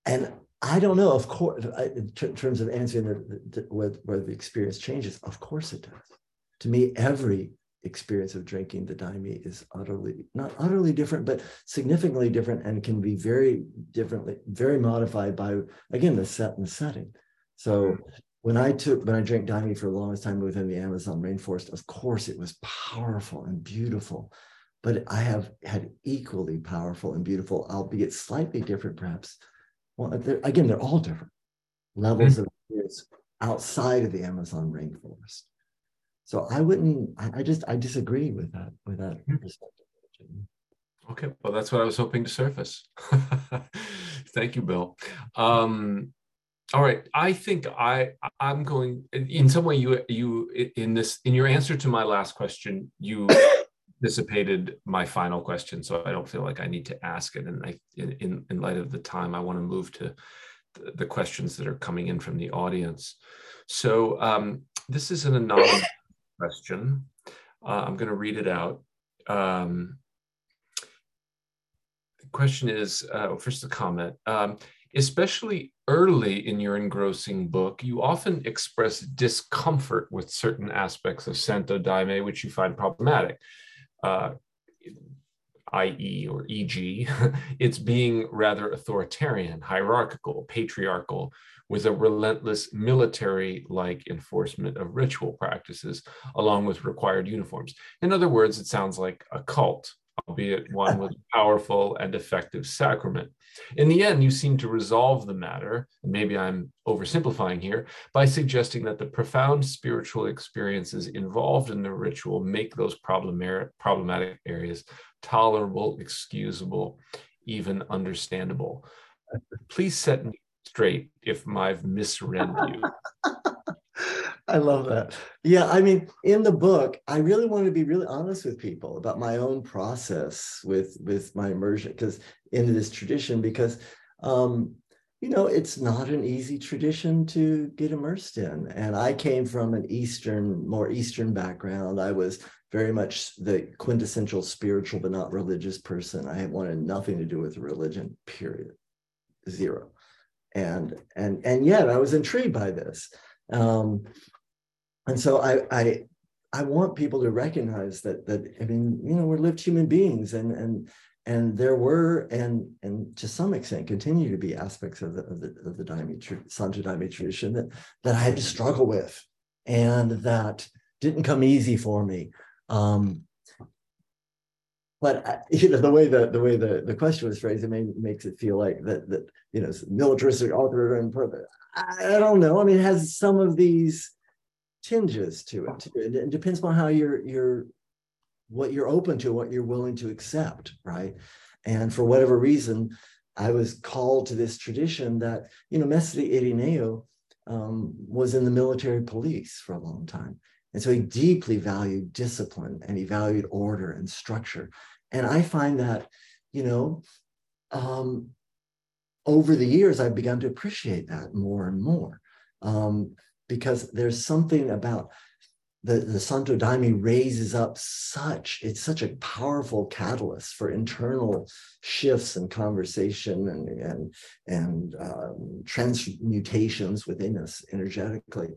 and I don't know, of course, in terms of answering the, the, whether the experience changes, of course it does. To me, every experience of drinking the daime is utterly, not utterly different, but significantly different and can be very differently, very modified by, again, the set and the setting. So when I took, when I drank daime for the longest time within the Amazon rainforest, of course it was powerful and beautiful, but I have had equally powerful and beautiful, albeit slightly different perhaps, well, they're, again, they're all different levels mm-hmm. of experience outside of the Amazon rainforest. So I wouldn't. I, I just I disagree with that with that mm-hmm. perspective. Okay, well, that's what I was hoping to surface. Thank you, Bill. Um, all right, I think I I'm going in some way. You you in this in your answer to my last question, you dissipated my final question, so I don't feel like I need to ask it. And I, in, in light of the time, I want to move to the, the questions that are coming in from the audience. So um, this is an anonymous question. Uh, I'm going to read it out. Um, the question is, uh, first a comment. Um, especially early in your engrossing book, you often express discomfort with certain aspects of Santo Daime, which you find problematic uh, i.e., or e.g., it's being rather authoritarian, hierarchical, patriarchal, with a relentless military like enforcement of ritual practices, along with required uniforms. In other words, it sounds like a cult, albeit one with a powerful and effective sacrament. In the end, you seem to resolve the matter, maybe I'm oversimplifying here, by suggesting that the profound spiritual experiences involved in the ritual make those problematic areas tolerable, excusable, even understandable. Please set me straight if I've misread you. I love that. Yeah, I mean, in the book, I really wanted to be really honest with people about my own process with with my immersion because into this tradition because um, you know it's not an easy tradition to get immersed in. And I came from an Eastern, more Eastern background. I was very much the quintessential spiritual but not religious person. I wanted nothing to do with religion. Period. Zero. And and and yet I was intrigued by this. Um, and so I, I I want people to recognize that that I mean, you know, we're lived human beings and and and there were and and to some extent continue to be aspects of the of the, of the Daime, Santo Daime tradition that that I had to struggle with and that didn't come easy for me. Um, but uh, you know the way the the way the, the question was phrased, it may, makes it feel like that that you know militaristic author and I, I don't know. I mean, it has some of these tinges to it. It, it depends on how you're you're what you're open to, what you're willing to accept, right? And for whatever reason, I was called to this tradition that you know Mestre Irineu um, was in the military police for a long time, and so he deeply valued discipline and he valued order and structure. And I find that you know um, over the years I've begun to appreciate that more and more. Um, because there's something about the, the Santo Daime raises up such, it's such a powerful catalyst for internal shifts and conversation and, and, and um, transmutations within us energetically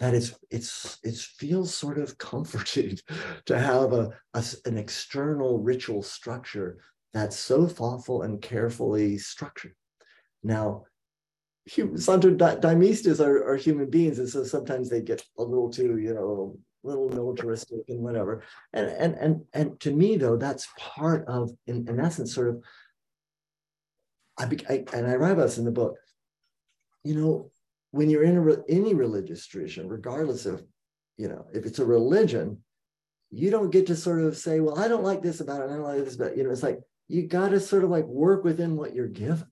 that it's, it's, it feels sort of comforting to have a, a, an external ritual structure that's so thoughtful and carefully structured. Now, Santo Daimistas are, are human beings, and so sometimes they get a little too, you know, little militaristic and whatever. And and and and to me, though, that's part of, in, in essence, sort of. I, I and I write about this in the book. You know, when you're in a, any religious tradition, regardless of, you know, if it's a religion, you don't get to sort of say, well, I don't like this about it. I don't like this about it. You know, it's like you got to sort of like work within what you're given.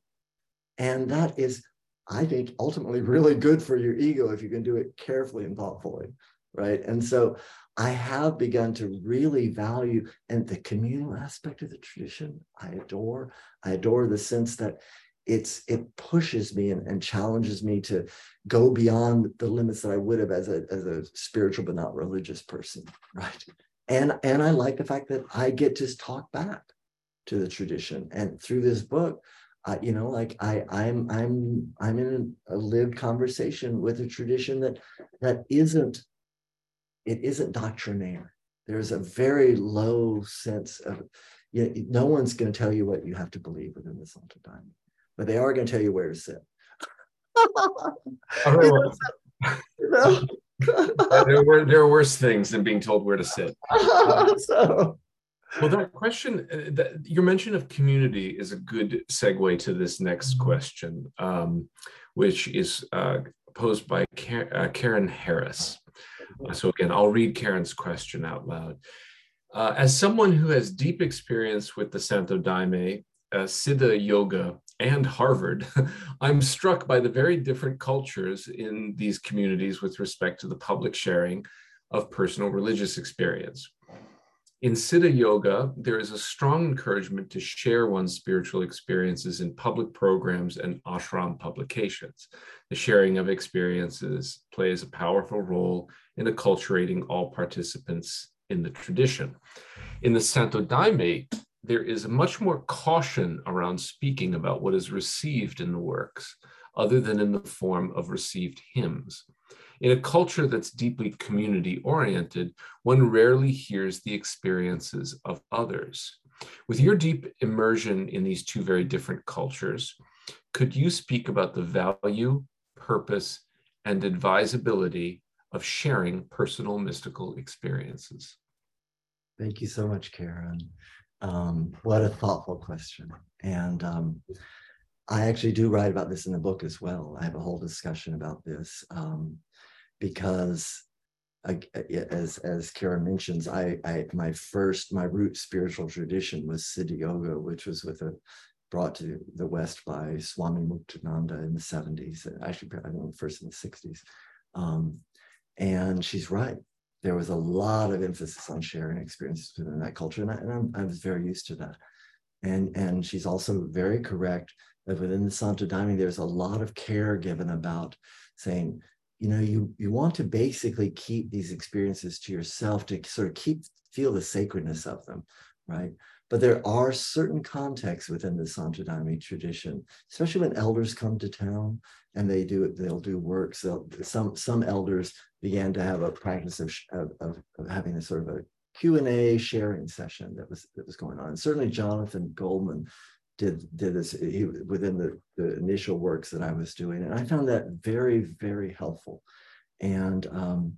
And that is I think, ultimately really good for your ego if you can do it carefully and thoughtfully, right? And so I have begun to really value and the communal aspect of the tradition. I adore. I adore the sense that it's it pushes me and, and challenges me to go beyond the limits that I would have as a as a spiritual but not religious person, right? And and I like the fact that I get to talk back to the tradition, and through this book, uh, you know, like I I'm I'm I'm in a lived conversation with a tradition that that isn't it isn't doctrinaire. There's a very low sense of you know, no one's going to tell you what you have to believe within the Santo Daime but they are going to tell you where to sit. there, were, there are worse things than being told where to sit. so. Well, that question, uh, that, your mention of community is a good segue to this next question, um, which is uh, posed by uh, Karen Harris. So, again, I'll read Karen's question out loud. Uh, as someone who has deep experience with the Santo Daime, uh, Siddha Yoga, and Harvard, I'm struck by the very different cultures in these communities with respect to the public sharing of personal religious experience. In Siddha Yoga, there is a strong encouragement to share one's spiritual experiences in public programs and ashram publications. The sharing of experiences plays a powerful role in acculturating all participants in the tradition. In the Santo Daime, there is much more caution around speaking about what is received in the works, other than in the form of received hymns. In a culture that's deeply community oriented, one rarely hears the experiences of others. With your deep immersion in these two very different cultures, could you speak about the value, purpose, and advisability of sharing personal mystical experiences? Thank you so much, Karen. Um, what a thoughtful question. And um, I actually do write about this in the book as well. I have a whole discussion about this um, because, I, as as Karen mentions, I, I my first my root spiritual tradition was Siddha Yoga, which was with a brought to the West by Swami Muktananda in the 70s, actually I think first in the 60s. Um, and she's right there was a lot of emphasis on sharing experiences within that culture, and I, and I was very used to that. And and she's also very correct that within the Santo Daime, there's a lot of care given about saying, you know, you you want to basically keep these experiences to yourself to sort of keep feel the sacredness of them, right? But there are certain contexts within the Santo tradition, especially when elders come to town and they do it, they'll do works. They'll, some some elders began to have a practice of, of, of having a sort of a Q&A sharing session that was that was going on. And certainly Jonathan Goldman did did this he, within the, the initial works that I was doing. And I found that very, very helpful and um,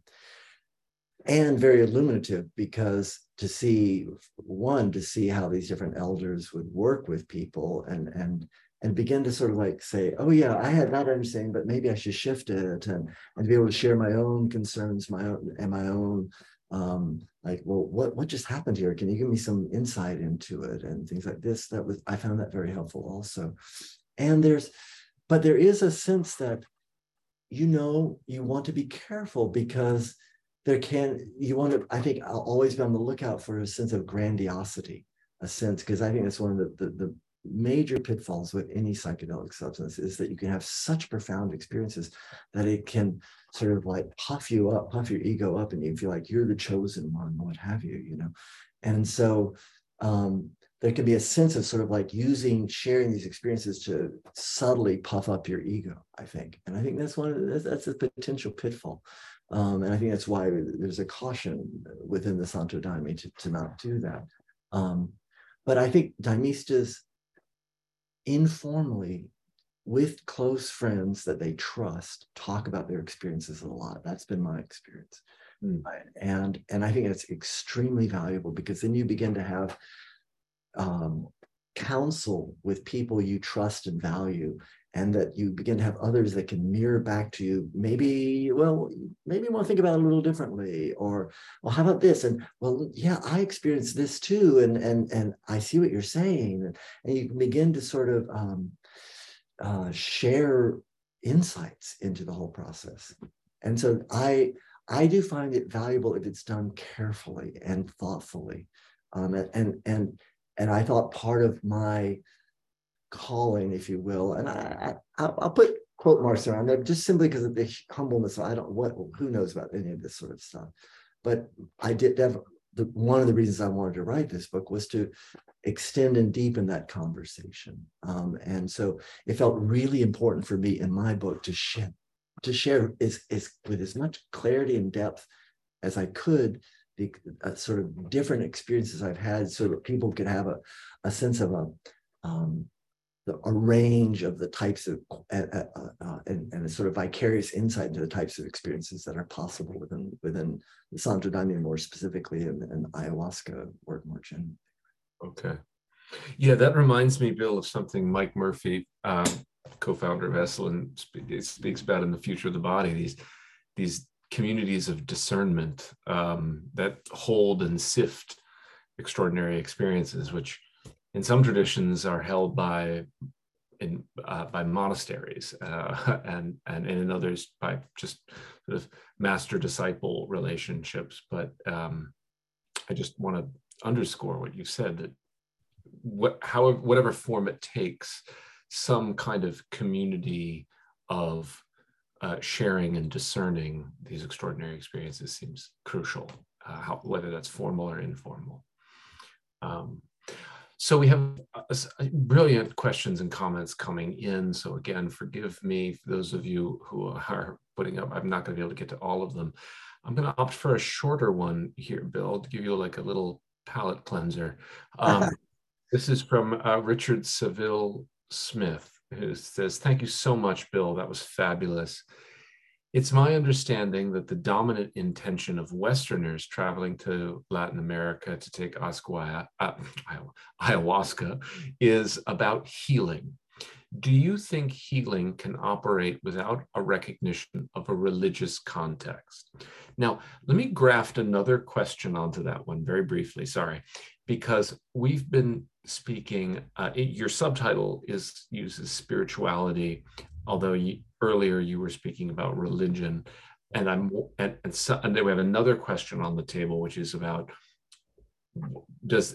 and very illuminative because to see one, to see how these different elders would work with people and and and begin to sort of like say, oh yeah, I had that understanding, but maybe I should shift it and, and be able to share my own concerns, my own and my own um, like, well, what what just happened here? Can you give me some insight into it and things like this? That was I found that very helpful also. And there's, but there is a sense that, you know, you want to be careful because there can you want to. I think I'll always be on the lookout for a sense of grandiosity, a sense because I think that's one of the, the the major pitfalls with any psychedelic substance is that you can have such profound experiences that it can sort of like puff you up, puff your ego up, and you feel like you're the chosen one, what have you, you know. And so um, there can be a sense of sort of like using sharing these experiences to subtly puff up your ego, I think. And I think that's one of the, that's a potential pitfall. Um, and I think that's why there's a caution within the Santo Daime to, to not do that. Um, but I think Daimistas informally with close friends that they trust talk about their experiences a lot that's been my experience mm. and and i think it's extremely valuable because then you begin to have um, counsel with people you trust and value and that you begin to have others that can mirror back to you maybe well maybe you want to think about it a little differently or well how about this and well yeah i experienced this too and and and i see what you're saying and, you can begin to sort of um, uh, share insights into the whole process. And so I I do find it valuable if it's done carefully and thoughtfully. Um, and and and I thought part of my calling, if you will, and I, I will put quote marks around there just simply because of the humbleness. I don't what who knows about any of this sort of stuff, but I did have the, one of the reasons I wanted to write this book was to extend and deepen that conversation. Um, and so it felt really important for me in my book to share to share is, is with as much clarity and depth as I could the uh, sort of different experiences I've had so that people could have a, a sense of a um, the, a range of the types of uh, uh, uh, and, and a sort of vicarious insight into the types of experiences that are possible within within the Santo Daime more specifically and, and ayahuasca work more generally. Okay. Yeah, that reminds me, Bill, of something Mike Murphy, um, co-founder of Esalen, speaks about in the future of the body. These these communities of discernment um, that hold and sift extraordinary experiences, which in some traditions are held by in uh, by monasteries uh, and and in others by just sort of master disciple relationships. But um, I just want to underscore what you said that what however whatever form it takes, some kind of community of uh, sharing and discerning these extraordinary experiences seems crucial, uh, how, whether that's formal or informal. Um, so we have brilliant questions and comments coming in. So again, forgive me for those of you who are putting up, I'm not gonna be able to get to all of them. I'm gonna opt for a shorter one here, Bill, to give you like a little palate cleanser. Um, this is from uh, Richard Seville Smith, who says, thank you so much, Bill, that was fabulous. It's my understanding that the dominant intention of Westerners traveling to Latin America to take uh, ayahuasca is about healing. Do you think healing can operate without a recognition of a religious context? Now, let me graft another question onto that one very briefly, sorry, because we've been speaking, uh, it, your subtitle is uses spirituality although you, earlier you were speaking about religion and i'm and, and, so, and then we have another question on the table which is about does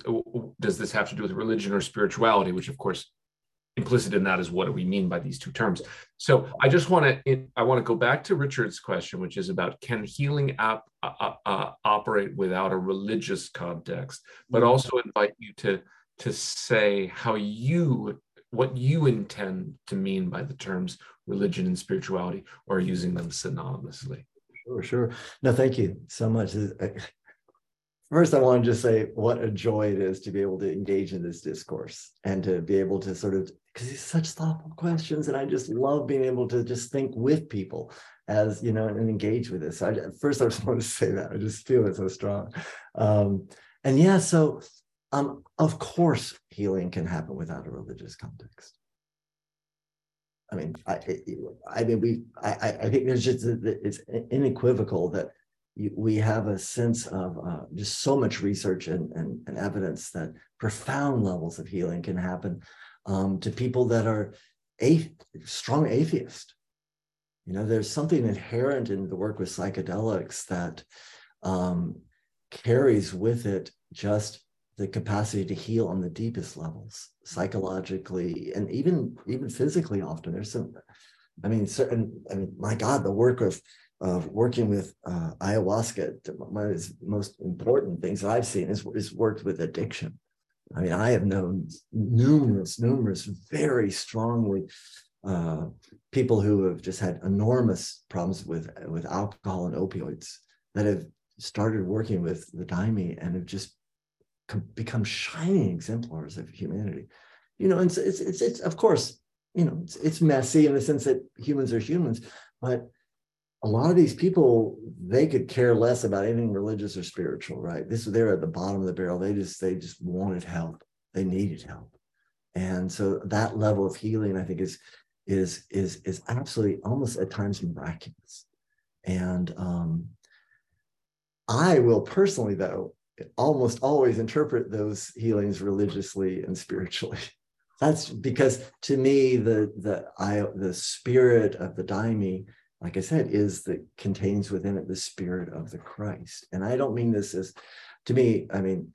does this have to do with religion or spirituality which of course implicit in that is what do we mean by these two terms so i just want to i want to go back to richard's question which is about can healing app uh, uh, operate without a religious context but mm-hmm. also invite you to to say how you what you intend to mean by the terms religion and spirituality or using them synonymously. Sure, sure. No, thank you so much. First, I want to just say what a joy it is to be able to engage in this discourse and to be able to sort of, because these such thoughtful questions. And I just love being able to just think with people as, you know, and engage with this. I, first, I just want to say that. I just feel it so strong. Um, and yeah, so um, of course, healing can happen without a religious context. I mean, I, I mean, we, I, I think there's just it's unequivocal that we have a sense of uh, just so much research and, and, and, evidence that profound levels of healing can happen um, to people that are a strong atheist. You know, there's something inherent in the work with psychedelics that um, carries with it just the capacity to heal on the deepest levels psychologically and even even physically often. There's some i mean certain i mean my god the work of of working with uh, ayahuasca one of the most important things that i've seen is, is worked with addiction. I mean i have known numerous numerous very strongly uh, people who have just had enormous problems with with alcohol and opioids that have started working with the daime and have just become shining exemplars of humanity. You know, it's, it's, it's, it's of course, you know, it's, it's messy in the sense that humans are humans, but a lot of these people, they could care less about anything religious or spiritual, right? This they're at the bottom of the barrel. They just, they just wanted help. They needed help. And so that level of healing, I think, is is is is absolutely almost at times miraculous. And um, I will personally, though, almost always interpret those healings religiously and spiritually. that's because to me the the I the spirit of the daime, like I said, is that contains within it the spirit of the Christ. And I don't mean this as to me, I mean,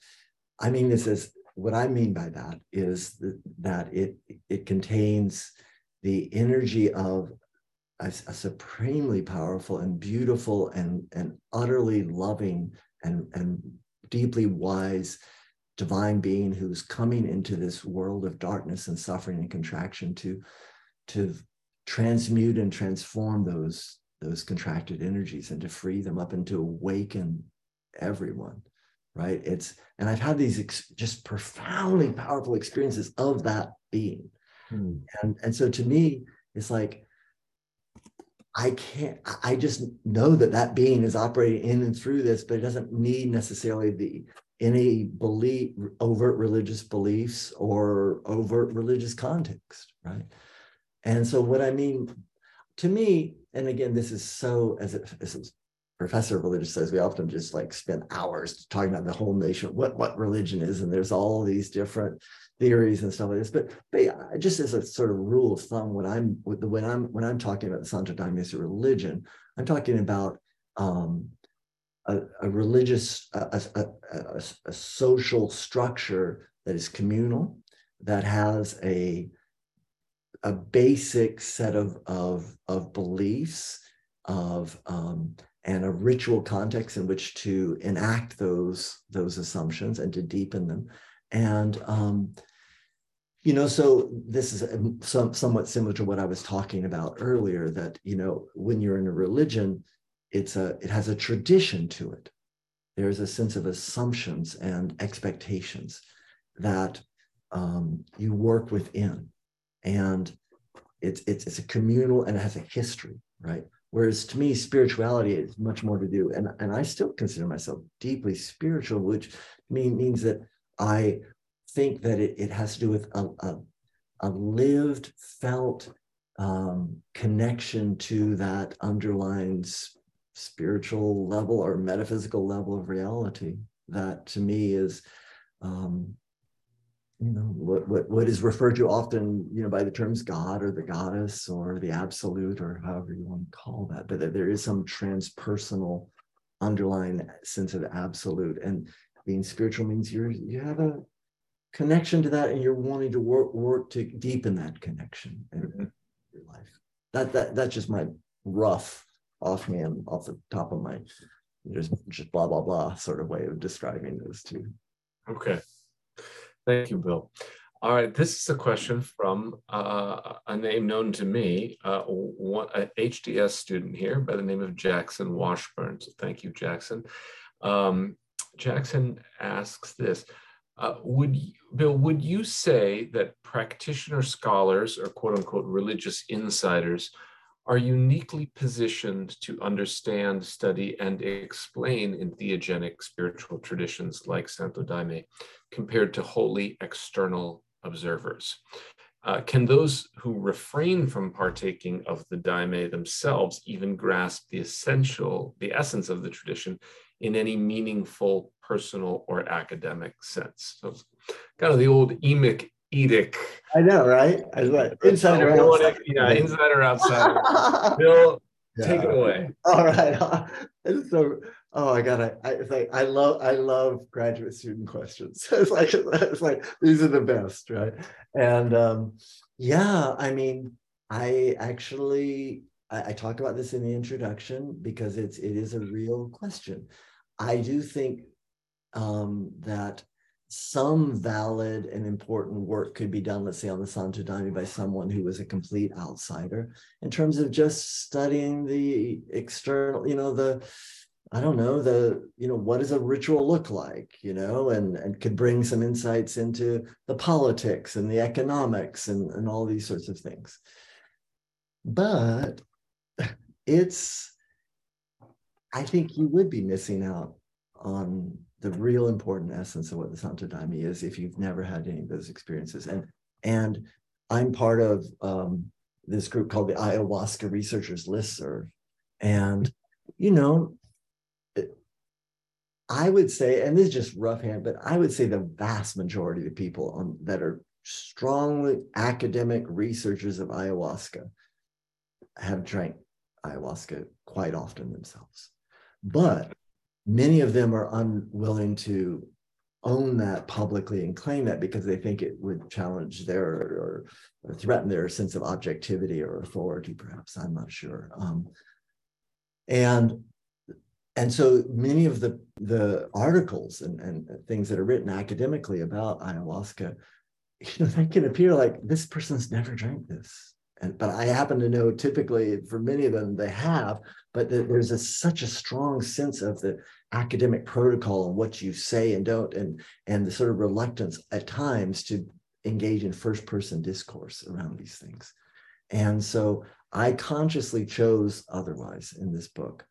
I mean this as what I mean by that is that, that it it contains the energy of a, a, supremely powerful and beautiful and, and utterly loving and, and deeply wise divine being who's coming into this world of darkness and suffering and contraction to, to transmute and transform those, those contracted energies and to free them up and to awaken everyone right it's and i've had these ex- just profoundly powerful experiences of that being hmm. and and so to me it's like i can't i just know that that being is operating in and through this but it doesn't need necessarily the any belief, overt religious beliefs or overt religious context, right? And so, what I mean to me, and again, this is so as it as professor of religious studies, we often just like spend hours talking about the whole nation, what what religion is, and there's all these different theories and stuff like this. But, but just as a sort of rule of thumb, when I'm when I'm when I'm talking about the Santo a religion, I'm talking about um, a, a religious, a, a, a, social structure that is communal, that has a, a basic set of, of, of beliefs of um, and a ritual context in which to enact those those assumptions and to deepen them. And um, you know so this is some, somewhat similar to what i was talking about earlier that you know when you're in a religion it's a it has a tradition to it. There's a sense of assumptions and expectations that um, you work within. And it's, it's it's a communal and it has a history right whereas to me spirituality is much more to do. And, and i still consider myself deeply spiritual which mean, means that i think that it, it has to do with a, a, a lived felt um, connection to that underlines spiritual level or metaphysical level of reality that to me is um, you know what, what what is referred to often you know by the terms god or the goddess or the absolute or however you want to call that but there is some transpersonal underlying sense of absolute and being spiritual means you're you have a connection to that and you're wanting to work work to deepen that connection in mm-hmm. your life that that that's just my rough offhand off the top of my just just blah blah blah sort of way of describing those two. Okay, thank you, Bill. All right, this is a question from uh, a name known to me, uh, one, an HDS student here by the name of Jackson Washburn. So thank you, Jackson. Um, Jackson asks this. Uh, would Bill, would you say that practitioner scholars or quote unquote religious insiders are uniquely positioned to understand, study, and explain entheogenic spiritual traditions like Santo Daime compared to wholly external observers. Uh, can those who refrain from partaking of the daime themselves even grasp the essential, the essence of the tradition in any meaningful, personal, or academic sense? So, kind of the old emic etic. I know, right? I like inside or outside. Yeah, inside or outside. Bill, yeah. take it away. All right. So, oh, I gotta. I, it's like I love. I love graduate student questions. it's like it's like these are the best, right? And um, yeah, I mean, I actually I, I talk about this in the introduction because it's it is a real question. I do think um, that some valid and important work could be done, let's say on the Santo Daime by someone who was a complete outsider in terms of just studying the external, you know, the, I don't know, the, you know, what does a ritual look like, you know, and, and could bring some insights into the politics and the economics and, and all these sorts of things. But it's, I think you would be missing out on the real important essence of what the Santo Daime is if you've never had any of those experiences. And and I'm part of um, this group called the Ayahuasca Researchers Listserv. And, you know, I would say, and this is just rough hand, but I would say the vast majority of people on, that are strongly academic researchers of ayahuasca have drank ayahuasca quite often themselves. But many of them are unwilling to own that publicly and claim that because they think it would challenge their or, or threaten their sense of objectivity or authority, perhaps. I'm not sure. Um, and and so many of the the articles and, and things that are written academically about ayahuasca, you know, they can appear like this person's never drank this. And, but I happen to know typically for many of them they have, but there's a, such a strong sense of the academic protocol and what you say and don't, and and the sort of reluctance at times to engage in first person discourse around these things. And so I consciously chose otherwise in this book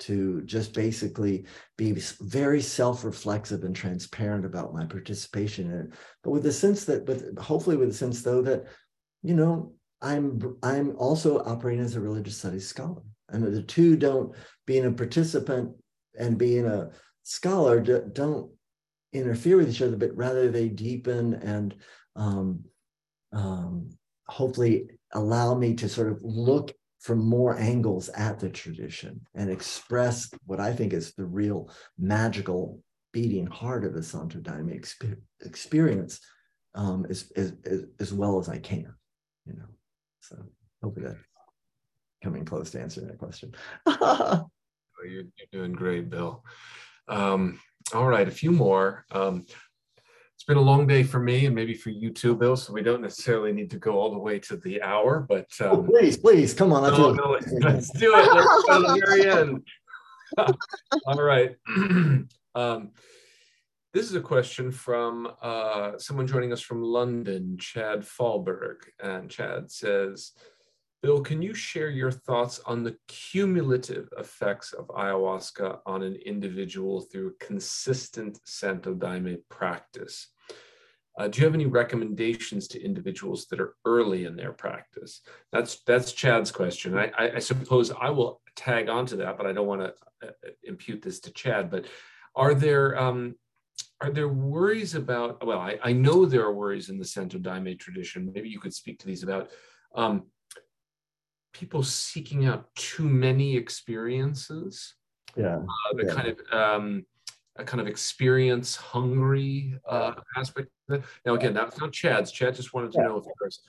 to just basically be very self-reflexive and transparent about my participation in it, but with the sense that, but hopefully with the sense though that, you know, I'm I'm also operating as a religious studies scholar, and the two don't being a participant and being a scholar don't interfere with each other, but rather they deepen and um, um, hopefully allow me to sort of look from more angles at the tradition and express what I think is the real magical beating heart of the Santo Daime experience um, as, as, as well as I can, you know. So hopefully that coming close to answering that question. you're, you're doing great, Bill. Um, all right, a few more. Um, been a long day for me and maybe for you too, Bill. So we don't necessarily need to go all the way to the hour, but oh, um, oh, please, please, come on, let's, no, no, let's, do it. Let's go to the very end. all right. um, this is a question from uh, someone joining us from London, Chad Fallberg. And Chad says, Bill, can you share your thoughts on the cumulative effects of ayahuasca on an individual through consistent Santo Daime practice? Uh, do you have any recommendations to individuals that are early in their practice? That's that's Chad's question. I, I, I suppose I will tag onto that, but I don't want to uh, impute this to Chad. But are there um, are there worries about? Well, I, I know there are worries in the Santo Daime tradition. Maybe you could speak to these about um, people seeking out too many experiences. Yeah, uh, the yeah. kind of um, a kind of experience hungry uh, aspect. Now, again, that's not Chad's. Chad just wanted to yeah. know if there's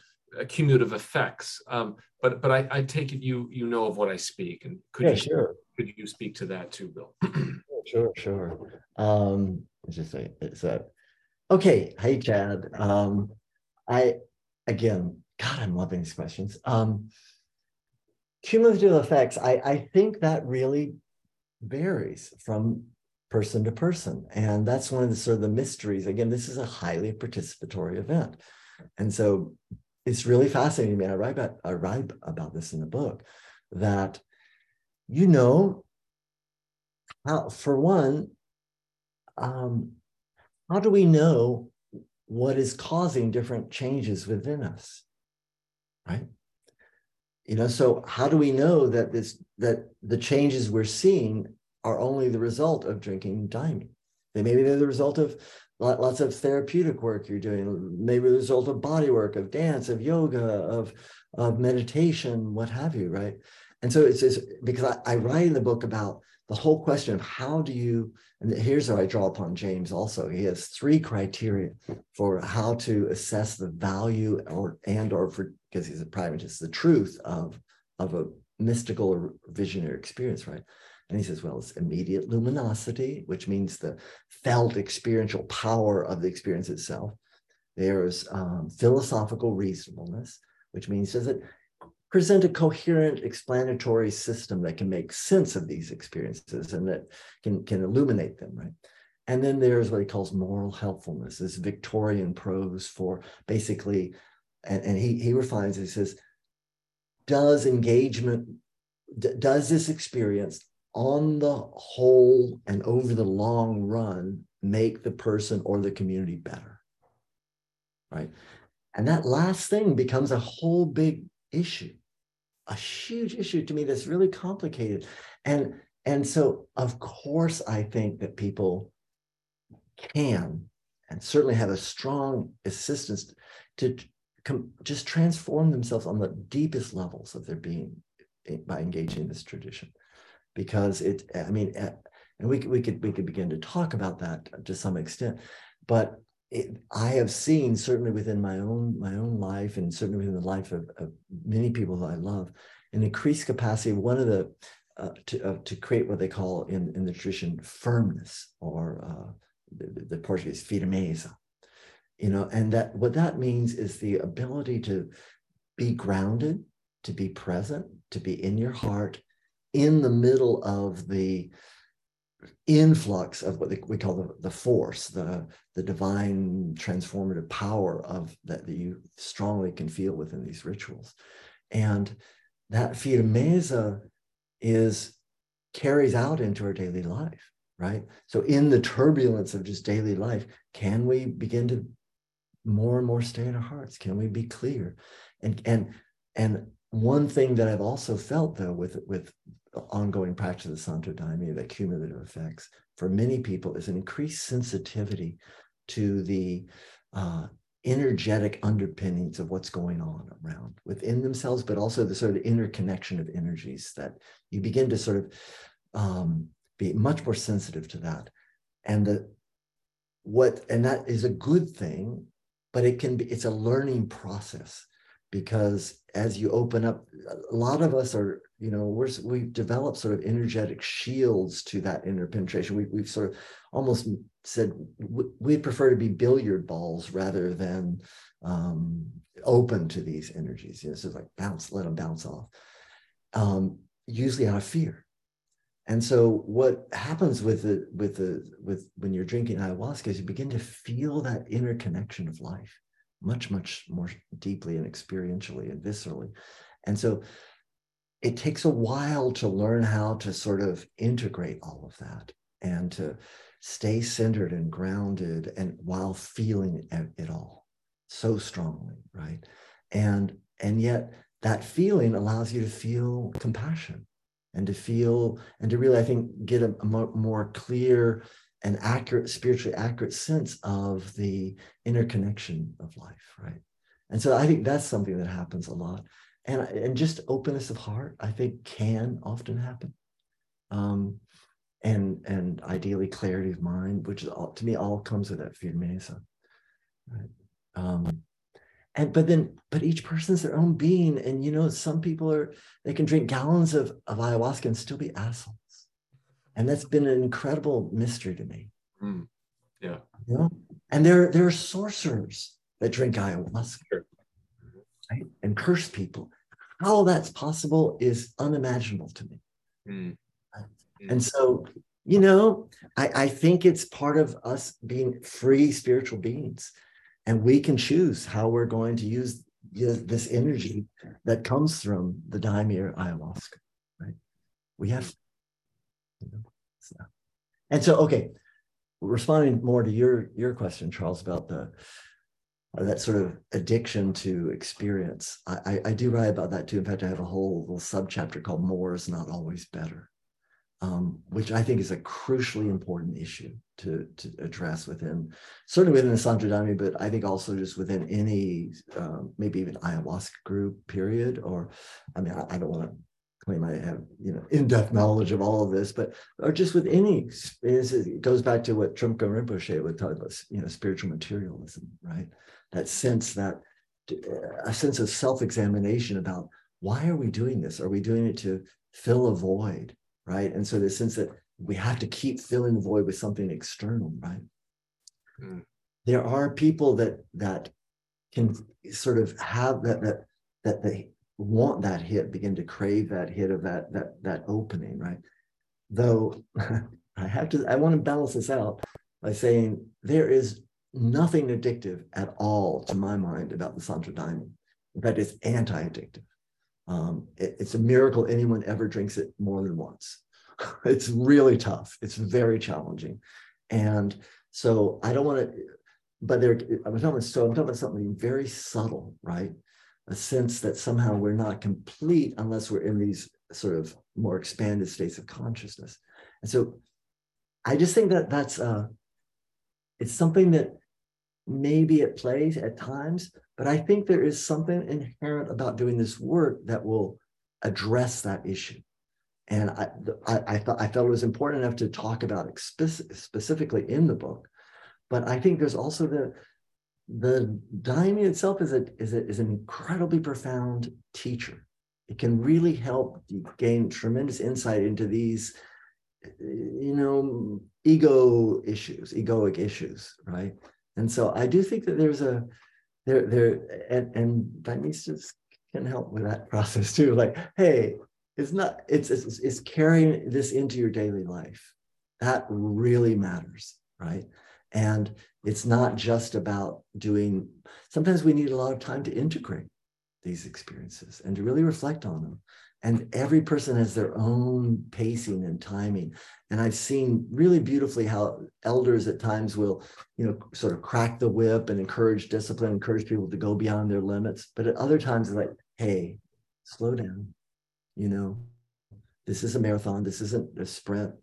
cumulative effects. Um, but but I, I, take it you you know of what I speak, and could yeah, you sure. could you speak to that too, Bill? sure, sure. Um, just a, it's a okay. Hey, Chad. Um, I again, God, I'm loving these questions. Um, cumulative effects. I I think that really varies from person to person, and that's one of the sort of the mysteries. Again, this is a highly participatory event, and so it's really fascinating to me. I write about I write about this in the book that you know how for one um, how do we know what is causing different changes within us right you know so how do we know that this that the changes we're seeing are only the result of drinking daime they maybe they're the result of lots of therapeutic work you're doing maybe the result of body work of dance of yoga of of meditation what have you right? And so it's just because I, I write in the book about the whole question of how do you and here's how i draw upon james also. He has three criteria for how to assess the value or and or for because he's a pragmatist the truth of of a mystical or visionary experience right and he says well it's immediate luminosity which means the felt experiential power of the experience itself there's um, philosophical reasonableness which means does it present a coherent explanatory system that can make sense of these experiences and that can, can illuminate them, right? And then there's what he calls moral helpfulness, this Victorian prose for basically, and, and he, he refines it, he says, does engagement, does this experience on the whole and over the long run make the person or the community better? Right? And that last thing becomes a whole big issue a huge issue to me that's really complicated. And, and so, of course, I think that people can and certainly have a strong assistance to com- just transform themselves on the deepest levels of their being eh, by engaging this tradition because it i mean eh, and we, we could we could begin to talk about that to some extent but it, i have seen certainly within my own my own life and certainly within the life of, of many people that i love an increased capacity one of the uh, to, uh, to create what they call in, in the tradition firmness or uh, the, the Portuguese firmeza, you know, and that what that means is the ability to be grounded, to be present, to be in your heart, in the middle of the influx of what we call the, the force, the, the divine transformative power of that, that you strongly can feel within these rituals. And that firmeza is carries out into our daily life, right? So in the turbulence of just daily life, can we begin to more and more stay in our hearts? Can we be clear? And and and one thing that I've also felt though with with ongoing practice of the Santo Daime, the cumulative effects for many people is an increased sensitivity to the uh, energetic underpinnings of what's going on around within themselves, but also the sort of interconnection of energies that you begin to sort of um, be much more sensitive to that. And the what and that is a good thing, but it can be it's a learning process because as you open up, a lot of us are, you know, we're we've developed sort of energetic shields to that interpenetration. We, we've sort of almost said we prefer to be billiard balls rather than um, open to these energies. You know, so like bounce, let them bounce off. Um, usually out of fear. And so what happens with the with the with when you're drinking ayahuasca is you begin to feel that interconnection of life much, much more deeply and experientially and viscerally. And so it takes a while to learn how to sort of integrate all of that and to stay centered and grounded and while feeling it all so strongly right and and yet that feeling allows you to feel compassion and to feel and to really i think get a, a more clear and accurate spiritually accurate sense of the interconnection of life right and so i think that's something that happens a lot and and just openness of heart i think can often happen um, and and ideally clarity of mind, which is all, to me all comes with that firmeza. Right? Um, and but then but each person's their own being, and you know some people are they can drink gallons of of ayahuasca and still be assholes, and that's been an incredible mystery to me. Mm. Yeah, you know, and there there are sorcerers that drink ayahuasca, right, and curse people. How that's possible is unimaginable to me. Mm. And so, you know, I, I think it's part of us being free spiritual beings. And we can choose how we're going to use this energy that comes from the Daimir ayahuasca, right? We have, you know, and so, okay, responding more to your your question, Charles, about the uh, that sort of addiction to experience. I, I, I do write about that too. In fact, I have a whole little subchapter called "More is Not Always Better," um, which I think is a crucially important issue to, to address within, certainly within the Santo but I think also just within any, uh, maybe even ayahuasca group period, or, I mean, I, I don't want to claim I have, you know, in-depth knowledge of all of this, but, or just with any, it goes back to what Trungpa Rinpoche would talk about, you know, spiritual materialism, right? That sense that, a sense of self-examination about why are we doing this? Are we doing it to fill a void? right? And so the sense that we have to keep filling the void with something external, right? Mm. There are people that that can sort of have that that that they want that hit, begin to crave that hit of that that that opening, right? Though I have to, I want to balance this out by saying there is nothing addictive at all to my mind about the Santo Daime. In fact, it's anti-addictive. Um, it, it's a miracle anyone ever drinks it more than once. it's really tough. It's very challenging. And so I don't want to, but there, I'm talking, so I'm talking about something very subtle, right? A sense that somehow we're not complete unless we're in these sort of more expanded states of consciousness. And so I just think that that's, uh, it's something that maybe it plays at times, But I think there is something inherent about doing this work that will address that issue. And I, I, I, thought, I felt it was important enough to talk about it specifically in the book. But I think there's also the, the daime itself is, a, is, a, is an incredibly profound teacher. It can really help gain tremendous insight into these, eh, you know, ego issues, egoic issues, right? And so I do think that there's a there there and and can help with that process too. Like, hey, it's not it's, it's it's carrying this into your daily life. That really matters, right? And it's not just about doing, sometimes we need a lot of time to integrate these experiences and to really reflect on them. And every person has their own pacing and timing. And I've seen really beautifully how elders at times will, you know, sort of crack the whip and encourage discipline, encourage people to go beyond their limits. But at other times, it's like, hey, slow down. You know, this is a marathon. This isn't a sprint.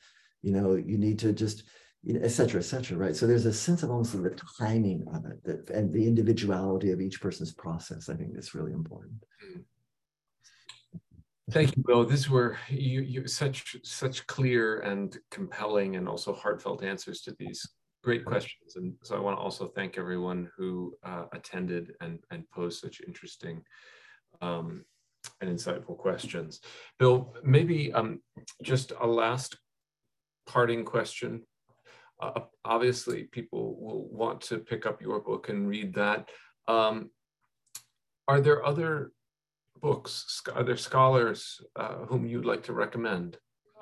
You know, you need to just you know, et cetera, et cetera, right? So there's a sense of almost the timing of it that, and the individuality of each person's process. I think that's really important. Thank you, Bill. These were you, you such such clear and compelling and also heartfelt answers to these great questions. And so I want to also thank everyone who uh, attended and, and posed such interesting um, and insightful questions. Bill, maybe um, just a last parting question uh, obviously people will want to pick up your book and read that. Um, are there other books, are there scholars uh, whom you'd like to recommend,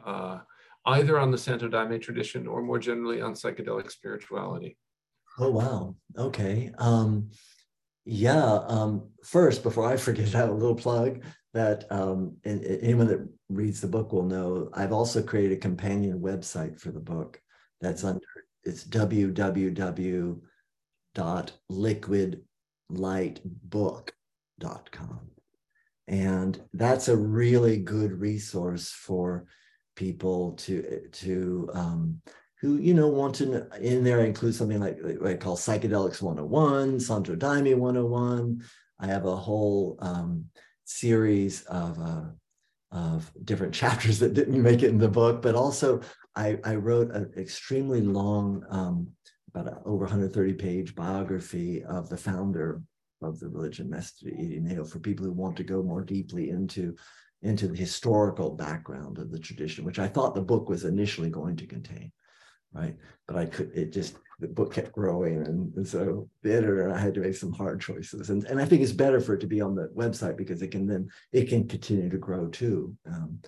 uh, either on the Santo Daime tradition or more generally on psychedelic spirituality? Oh, wow. Okay. Um, yeah. Um, first, before I forget, I have a little plug that um, anyone that reads the book will know. I've also created a companion website for the book that's under it's www.liquidlightbook.com. And that's a really good resource for people to to um, who you know want to in there include something like I call psychedelics 101, Santo Daime 101. I have a whole um, series of uh, of different chapters that didn't make it in the book, but also I, I wrote an extremely long, um, about a, over 130 page biography of the founder of the religion, Mestre Irineu, for people who want to go more deeply into, into the historical background of the tradition, which I thought the book was initially going to contain, right? But I could, it just, the book kept growing. And, and so the editor and I had to make some hard choices. And, and I think it's better for it to be on the website because it can then, it can continue to grow too. Um,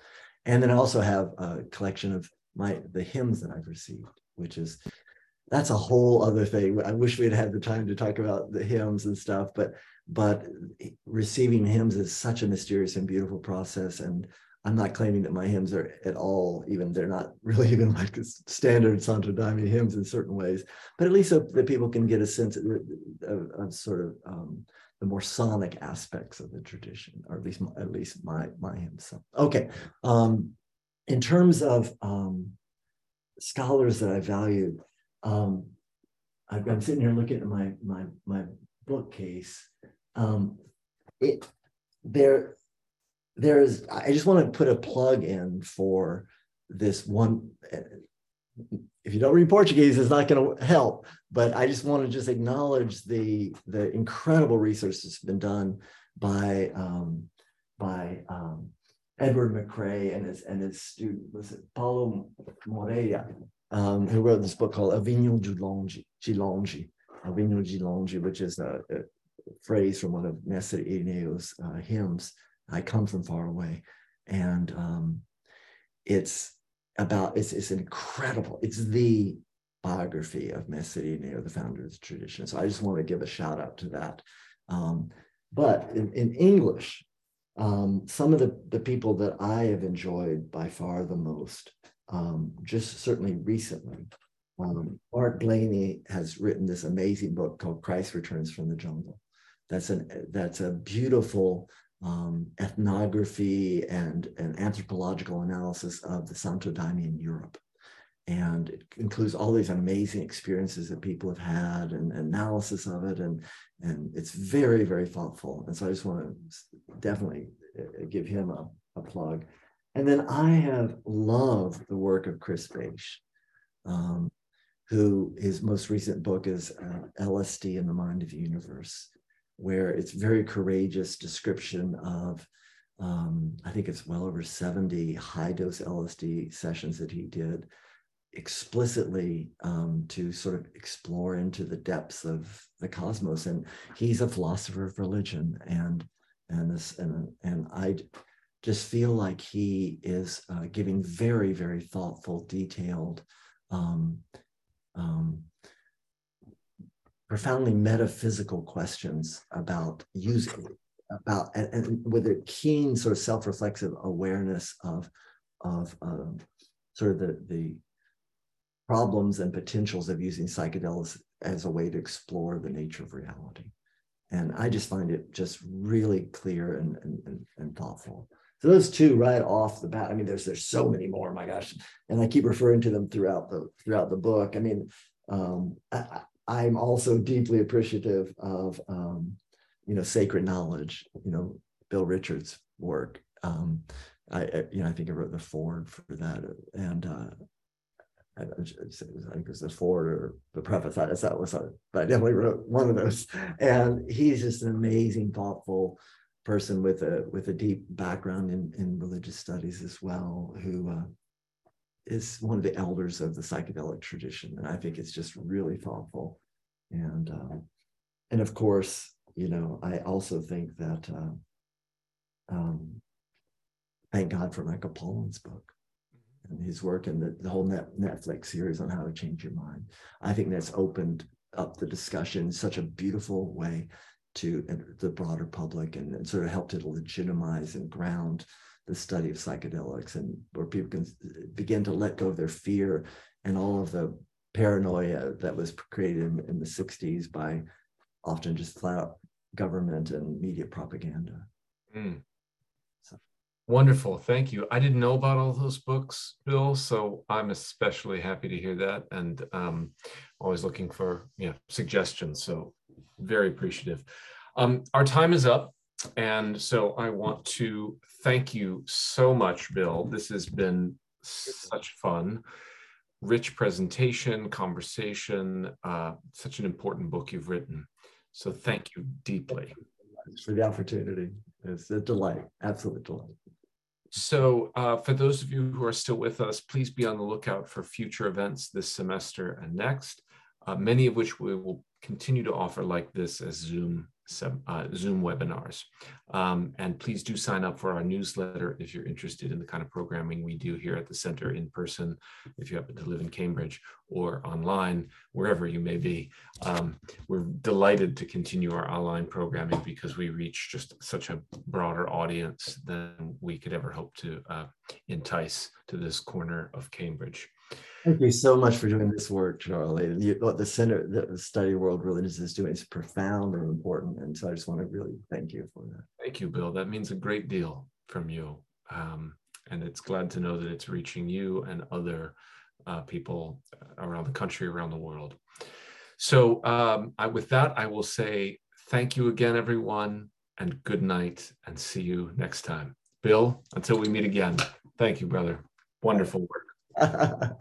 and then I also have a collection of my the hymns that I've received, which is that's a whole other thing. I wish we'd had the time to talk about the hymns and stuff, but but receiving hymns is such a mysterious and beautiful process. And I'm not claiming that my hymns are at all even they're not really even like standard Santo Daime hymns in certain ways, but at least so that people can get a sense of, of, of sort of um, the more sonic aspects of the tradition, or at least at least my my hymns. So, okay, um, in terms of um, scholars that I valued, um, I've, I'm sitting here looking at my my my bookcase. Um, it there there's I just want to put a plug in for this one. If you don't read Portuguese, it's not going to help. But I just want to just acknowledge the the incredible research that's been done by um, by um, Edward MacRae and his and his student was it Paulo Moreira, um, who wrote this book called Avignon de Longe, Gilongi, Avignon de which is a, a, phrase from one of Mestre Irineu's uh, hymns. I come from far away, and um, it's about it's it's incredible. It's the biography of Mestre Irineu, the founder of the tradition. So I just want to give a shout out to that. Um, but in, in English, um, some of the, the people that I have enjoyed by far the most, um, just certainly recently, um, Blainey has written this amazing book called Christ Returns from the Jungle. That's an that's a beautiful um, ethnography and an anthropological analysis of the Santo Daime in Europe. And it includes all these amazing experiences that people have had and analysis of it and and it's very very thoughtful. And so i just want to definitely uh, give him a, a plug. And then i have loved the work of chris Bache, um, who his most recent book is uh, lsd in the mind of the universe where it's very courageous description of um, i think it's well over 70 high dose lsd sessions that he did explicitly um, to sort of explore into the depths of the cosmos. And he's a philosopher of religion, and and this and and I just feel like he is uh, giving very very thoughtful, detailed. Um, um, profoundly metaphysical questions about using about and, and with a keen sort of self-reflexive awareness of of um, sort of the the problems and potentials of using psychedelics as a way to explore the nature of reality. And I just find it just really clear and, and, and thoughtful. So those two right off the bat. I mean, there's there's so many more. My gosh, and I keep referring to them throughout the throughout the book. I mean, um, I, am also deeply appreciative of um, you know sacred knowledge. You know, Bill Richards' work. Um, I, I you know I think I wrote the foreword for that, and uh, I, think it was the Ford or the preface. I that was, but I definitely wrote one of those. And he's just an amazing, thoughtful person with a with a deep background in in religious studies as well, who uh, is one of the elders of the psychedelic tradition. And I think it's just really thoughtful. And um, and of course, you know, I also think that uh, um, thank God for Michael Pollan's book and his work and the, the whole net, Netflix series on how to change your mind. I think that's opened up the discussion in such a beautiful way to the broader public and, and sort of helped to legitimize and ground the study of psychedelics and where people can begin to let go of their fear and all of the paranoia that was created in, in the 60s by often just flat out government and media propaganda. Mm. Wonderful. Thank you. I didn't know about all those books, Bill, so I'm especially happy to hear that and um, always looking for you know, suggestions. So very appreciative. Um, our time is up. And so I want to thank you so much, Bill. This has been such fun, rich presentation, conversation, uh, such an important book you've written. So thank you deeply. For the opportunity. It's a delight, absolute delight. So, uh, for those of you who are still with us, please be on the lookout for future events this semester and next, uh, many of which we will continue to offer like this as Zoom uh, Zoom webinars. Um, and please do sign up for our newsletter if you're interested in the kind of programming we do here at the center in person, if you happen to live in Cambridge or online, wherever you may be. Um, we're delighted to continue our online programming because we reach just such a broader audience than we could ever hope to uh, entice to this corner of Cambridge. Thank you so much for doing this work, Charlie. You, what the Center, the Study of World Religions is doing is profound and important. And so I just want to really thank you for that. Thank you, Bill. That means a great deal from you. Um, and it's glad to know that it's reaching you and other uh, people around the country, around the world. So um, I, with that, I will say thank you again, everyone, and good night, and see you next time. Bill, until we meet again, thank you, brother. Wonderful work.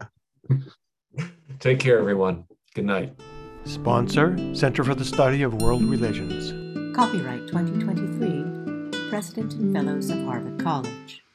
Take care, everyone. Good night. Sponsor Center for the Study of World Religions. Copyright 2023, President and Fellows of Harvard College.